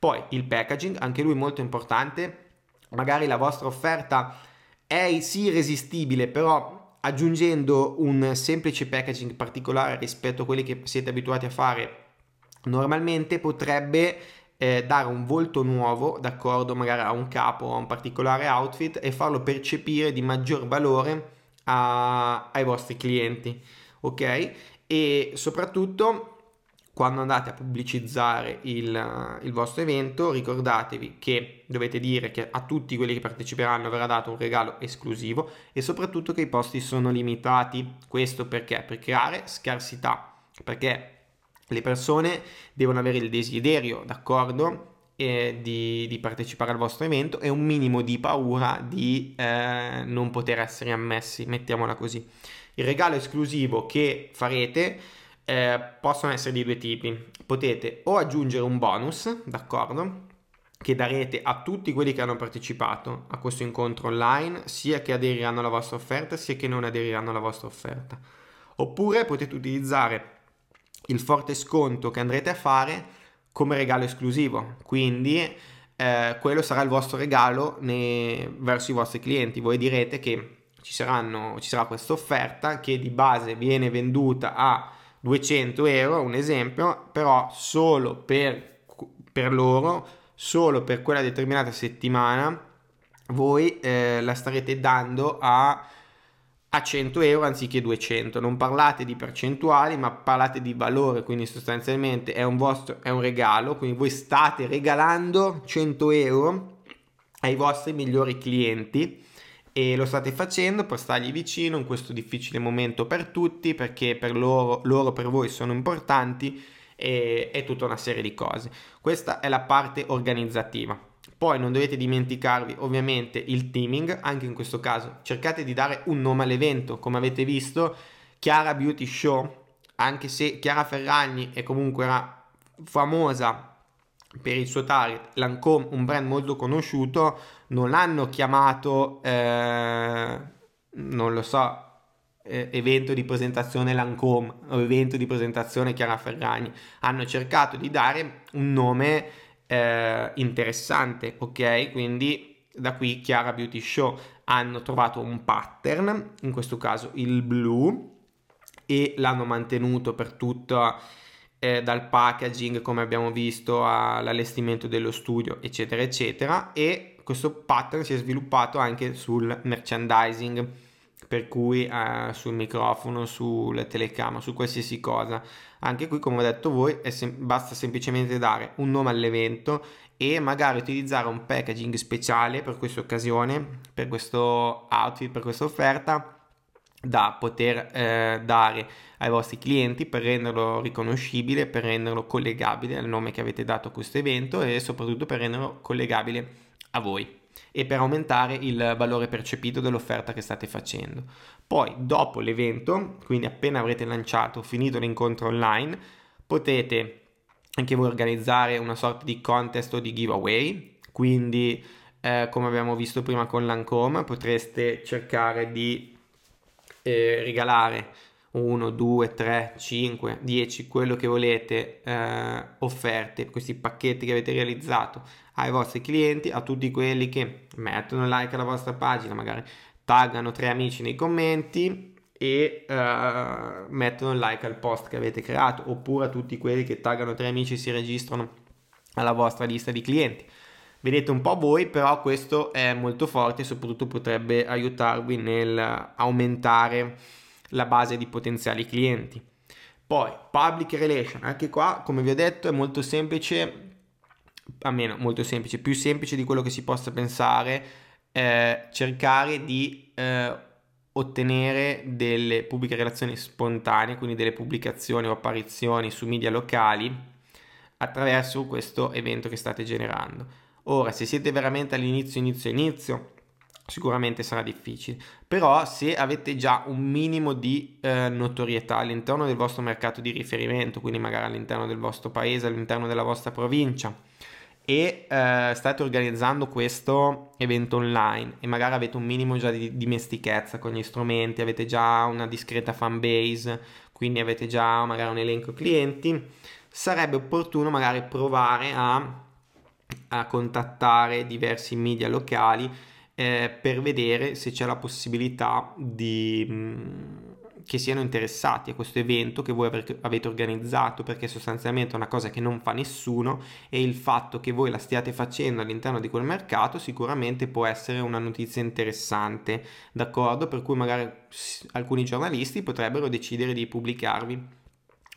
Poi il packaging, anche lui molto importante, magari la vostra offerta è sì resistibile, però aggiungendo un semplice packaging particolare rispetto a quelli che siete abituati a fare normalmente potrebbe eh, dare un volto nuovo, d'accordo, magari a un capo, a un particolare outfit e farlo percepire di maggior valore a, ai vostri clienti, ok? E soprattutto quando andate a pubblicizzare il, il, vostro evento ricordatevi che dovete dire che a tutti quelli che parteciperanno verrà dato un regalo esclusivo e soprattutto che i posti sono limitati. Questo perché? Per creare scarsità, perché le persone devono avere il desiderio, d'accordo? Eh, di, di, partecipare al vostro evento e un minimo di paura di eh, non poter essere ammessi, mettiamola così. Il regalo esclusivo che farete eh, possono essere di due tipi. Potete o aggiungere un bonus, d'accordo? Che darete a tutti quelli che hanno partecipato a questo incontro online, sia che aderiranno alla vostra offerta, sia che non aderiranno alla vostra offerta. Oppure potete utilizzare il forte sconto che andrete a fare come regalo esclusivo. Quindi eh, quello sarà il vostro regalo ne... verso i vostri clienti. Voi direte che ci, saranno, ci sarà questa offerta che di base viene venduta a 200 euro, un esempio, però solo per, per loro, solo per quella determinata settimana, voi eh, la starete dando a, a 100 euro anziché 200. Non parlate di percentuali, ma parlate di valore, quindi sostanzialmente è un, vostro, è un regalo, quindi voi state regalando 100 euro ai vostri migliori clienti e lo state facendo per stargli vicino in questo difficile momento per tutti perché per loro, loro per voi sono importanti e, e tutta una serie di cose. Questa è la parte organizzativa. Poi non dovete dimenticarvi ovviamente il teaming, anche in questo caso cercate di dare un nome all'evento, come avete visto Chiara Beauty Show, anche se Chiara Ferragni è comunque una famosa per il suo target, Lancome, un brand molto conosciuto, non l'hanno chiamato, eh, non lo so, eh, evento di presentazione Lancome o evento di presentazione Chiara Ferragni. Hanno cercato di dare un nome eh, interessante, ok? Quindi da qui Chiara Beauty Show hanno trovato un pattern, in questo caso il blu, e l'hanno mantenuto per tutta eh, dal packaging come abbiamo visto all'allestimento dello studio eccetera eccetera e questo pattern si è sviluppato anche sul merchandising per cui eh, sul microfono, sul telecamera, su qualsiasi cosa. Anche qui, come ho detto voi, sem- basta semplicemente dare un nome all'evento e magari utilizzare un packaging speciale per questa occasione, per questo outfit, per questa offerta da poter eh, dare ai vostri clienti per renderlo riconoscibile, per renderlo collegabile al nome che avete dato a questo evento e soprattutto per renderlo collegabile a voi e per aumentare il valore percepito dell'offerta che state facendo. Poi dopo l'evento, quindi appena avrete lanciato, finito l'incontro online, potete anche voi organizzare una sorta di contest o di giveaway, quindi eh, come abbiamo visto prima con Lancome potreste cercare di eh, regalare 1, 2, 3, 5, 10, quello che volete, eh, offerte, questi pacchetti che avete realizzato ai vostri clienti, a tutti quelli che mettono like alla vostra pagina, magari taggano tre amici nei commenti e uh, mettono like al post che avete creato, oppure a tutti quelli che taggano tre amici e si registrano alla vostra lista di clienti. Vedete un po' voi, però questo è molto forte e soprattutto potrebbe aiutarvi nel aumentare la base di potenziali clienti. Poi, public relation, anche qua, come vi ho detto, è molto semplice, almeno molto semplice, più semplice di quello che si possa pensare, eh, cercare di eh, ottenere delle pubbliche relazioni spontanee, quindi delle pubblicazioni o apparizioni su media locali attraverso questo evento che state generando. Ora, se siete veramente all'inizio, inizio, inizio, sicuramente sarà difficile. Però se avete già un minimo di eh, notorietà all'interno del vostro mercato di riferimento, quindi magari all'interno del vostro paese, all'interno della vostra provincia, e eh, state organizzando questo evento online e magari avete un minimo già di dimestichezza con gli strumenti, avete già una discreta fan base, quindi avete già magari un elenco clienti, sarebbe opportuno magari provare a, a contattare diversi media locali eh, per vedere se c'è la possibilità di, mh, mm, che siano interessati a questo evento che voi avete organizzato perché sostanzialmente è una cosa che non fa nessuno e il fatto che voi la stiate facendo all'interno di quel mercato sicuramente può essere una notizia interessante, d'accordo? Per cui magari alcuni giornalisti potrebbero decidere di pubblicarvi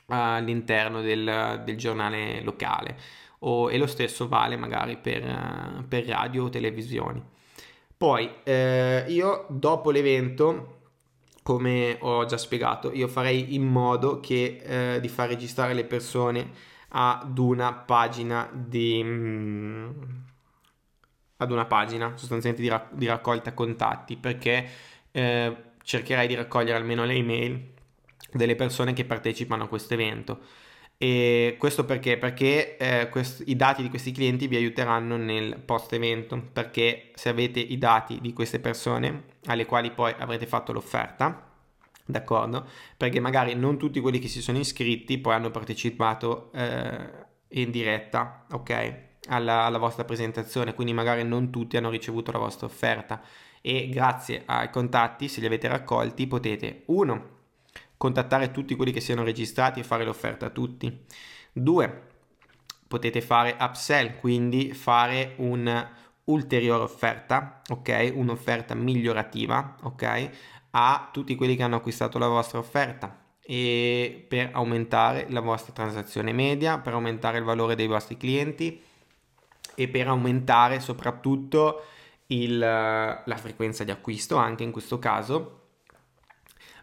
all'interno del, del giornale locale o, e lo stesso vale magari per, per radio o televisioni. Poi eh, io dopo l'evento, come ho già spiegato, io farei in modo che, eh, di far registrare le persone ad una pagina di... Mm, ad una pagina sostanzialmente di, rac- di raccolta contatti perché eh, cercherai di raccogliere almeno le email delle persone che partecipano a questo evento e questo perché? Perché eh, quest- i dati di questi clienti vi aiuteranno nel post evento, perché se avete i dati di queste persone alle quali poi avrete fatto l'offerta, d'accordo? Perché magari non tutti quelli che si sono iscritti poi hanno partecipato eh, in diretta, ok? Alla, alla vostra presentazione, quindi magari non tutti hanno ricevuto la vostra offerta e grazie ai contatti, se li avete raccolti, potete uno contattare tutti quelli che siano registrati e fare l'offerta a tutti. 2. Potete fare upsell, quindi fare un'ulteriore offerta, ok? Un'offerta migliorativa, ok? A tutti quelli che hanno acquistato la vostra offerta e per aumentare la vostra transazione media, per aumentare il valore dei vostri clienti e per aumentare soprattutto il, la frequenza di acquisto anche in questo caso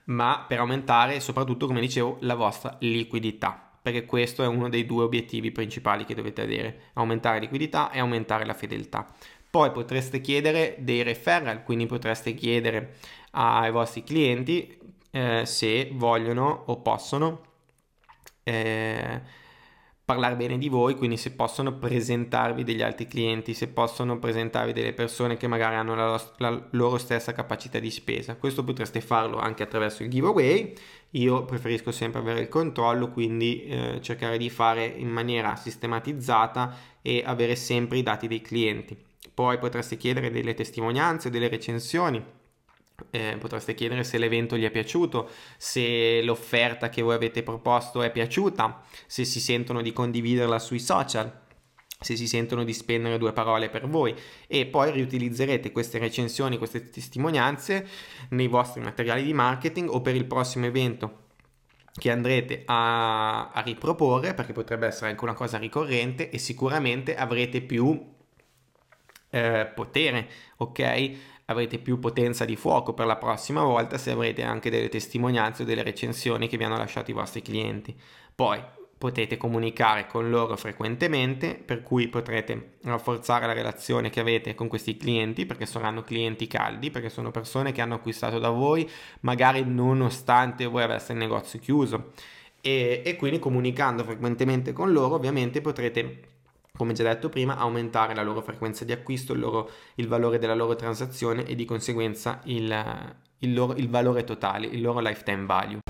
ma per aumentare soprattutto, come dicevo, la vostra liquidità, perché questo è uno dei due obiettivi principali che dovete avere, aumentare liquidità e aumentare la fedeltà. Poi potreste chiedere dei referral, quindi potreste chiedere ai vostri clienti eh, se vogliono o possono eh, parlare bene di voi, quindi se possono presentarvi degli altri clienti, se possono presentarvi delle persone che magari hanno la, la loro stessa capacità di spesa. Questo potreste farlo anche attraverso il giveaway. Io preferisco sempre avere il controllo, quindi eh, cercare di fare in maniera sistematizzata e avere sempre i dati dei clienti. Poi potreste chiedere delle testimonianze, delle recensioni eh, potreste chiedere se l'evento gli è piaciuto, se l'offerta che voi avete proposto è piaciuta, se si sentono di condividerla sui social, se si sentono di spendere due parole per voi e poi riutilizzerete queste recensioni, queste testimonianze nei vostri materiali di marketing o per il prossimo evento che andrete a, a riproporre perché potrebbe essere anche una cosa ricorrente e sicuramente avrete più eh, potere, ok? Avrete più potenza di fuoco per la prossima volta se avrete anche delle testimonianze o delle recensioni che vi hanno lasciato i vostri clienti. Poi potete comunicare con loro frequentemente, per cui potrete rafforzare la relazione che avete con questi clienti, perché saranno clienti caldi, perché sono persone che hanno acquistato da voi, magari nonostante voi aveste il negozio chiuso e, e quindi comunicando frequentemente con loro ovviamente potrete come già detto prima, aumentare la loro frequenza di acquisto, il, loro, il valore della loro transazione e di conseguenza il, il, loro, il valore totale, il loro lifetime value.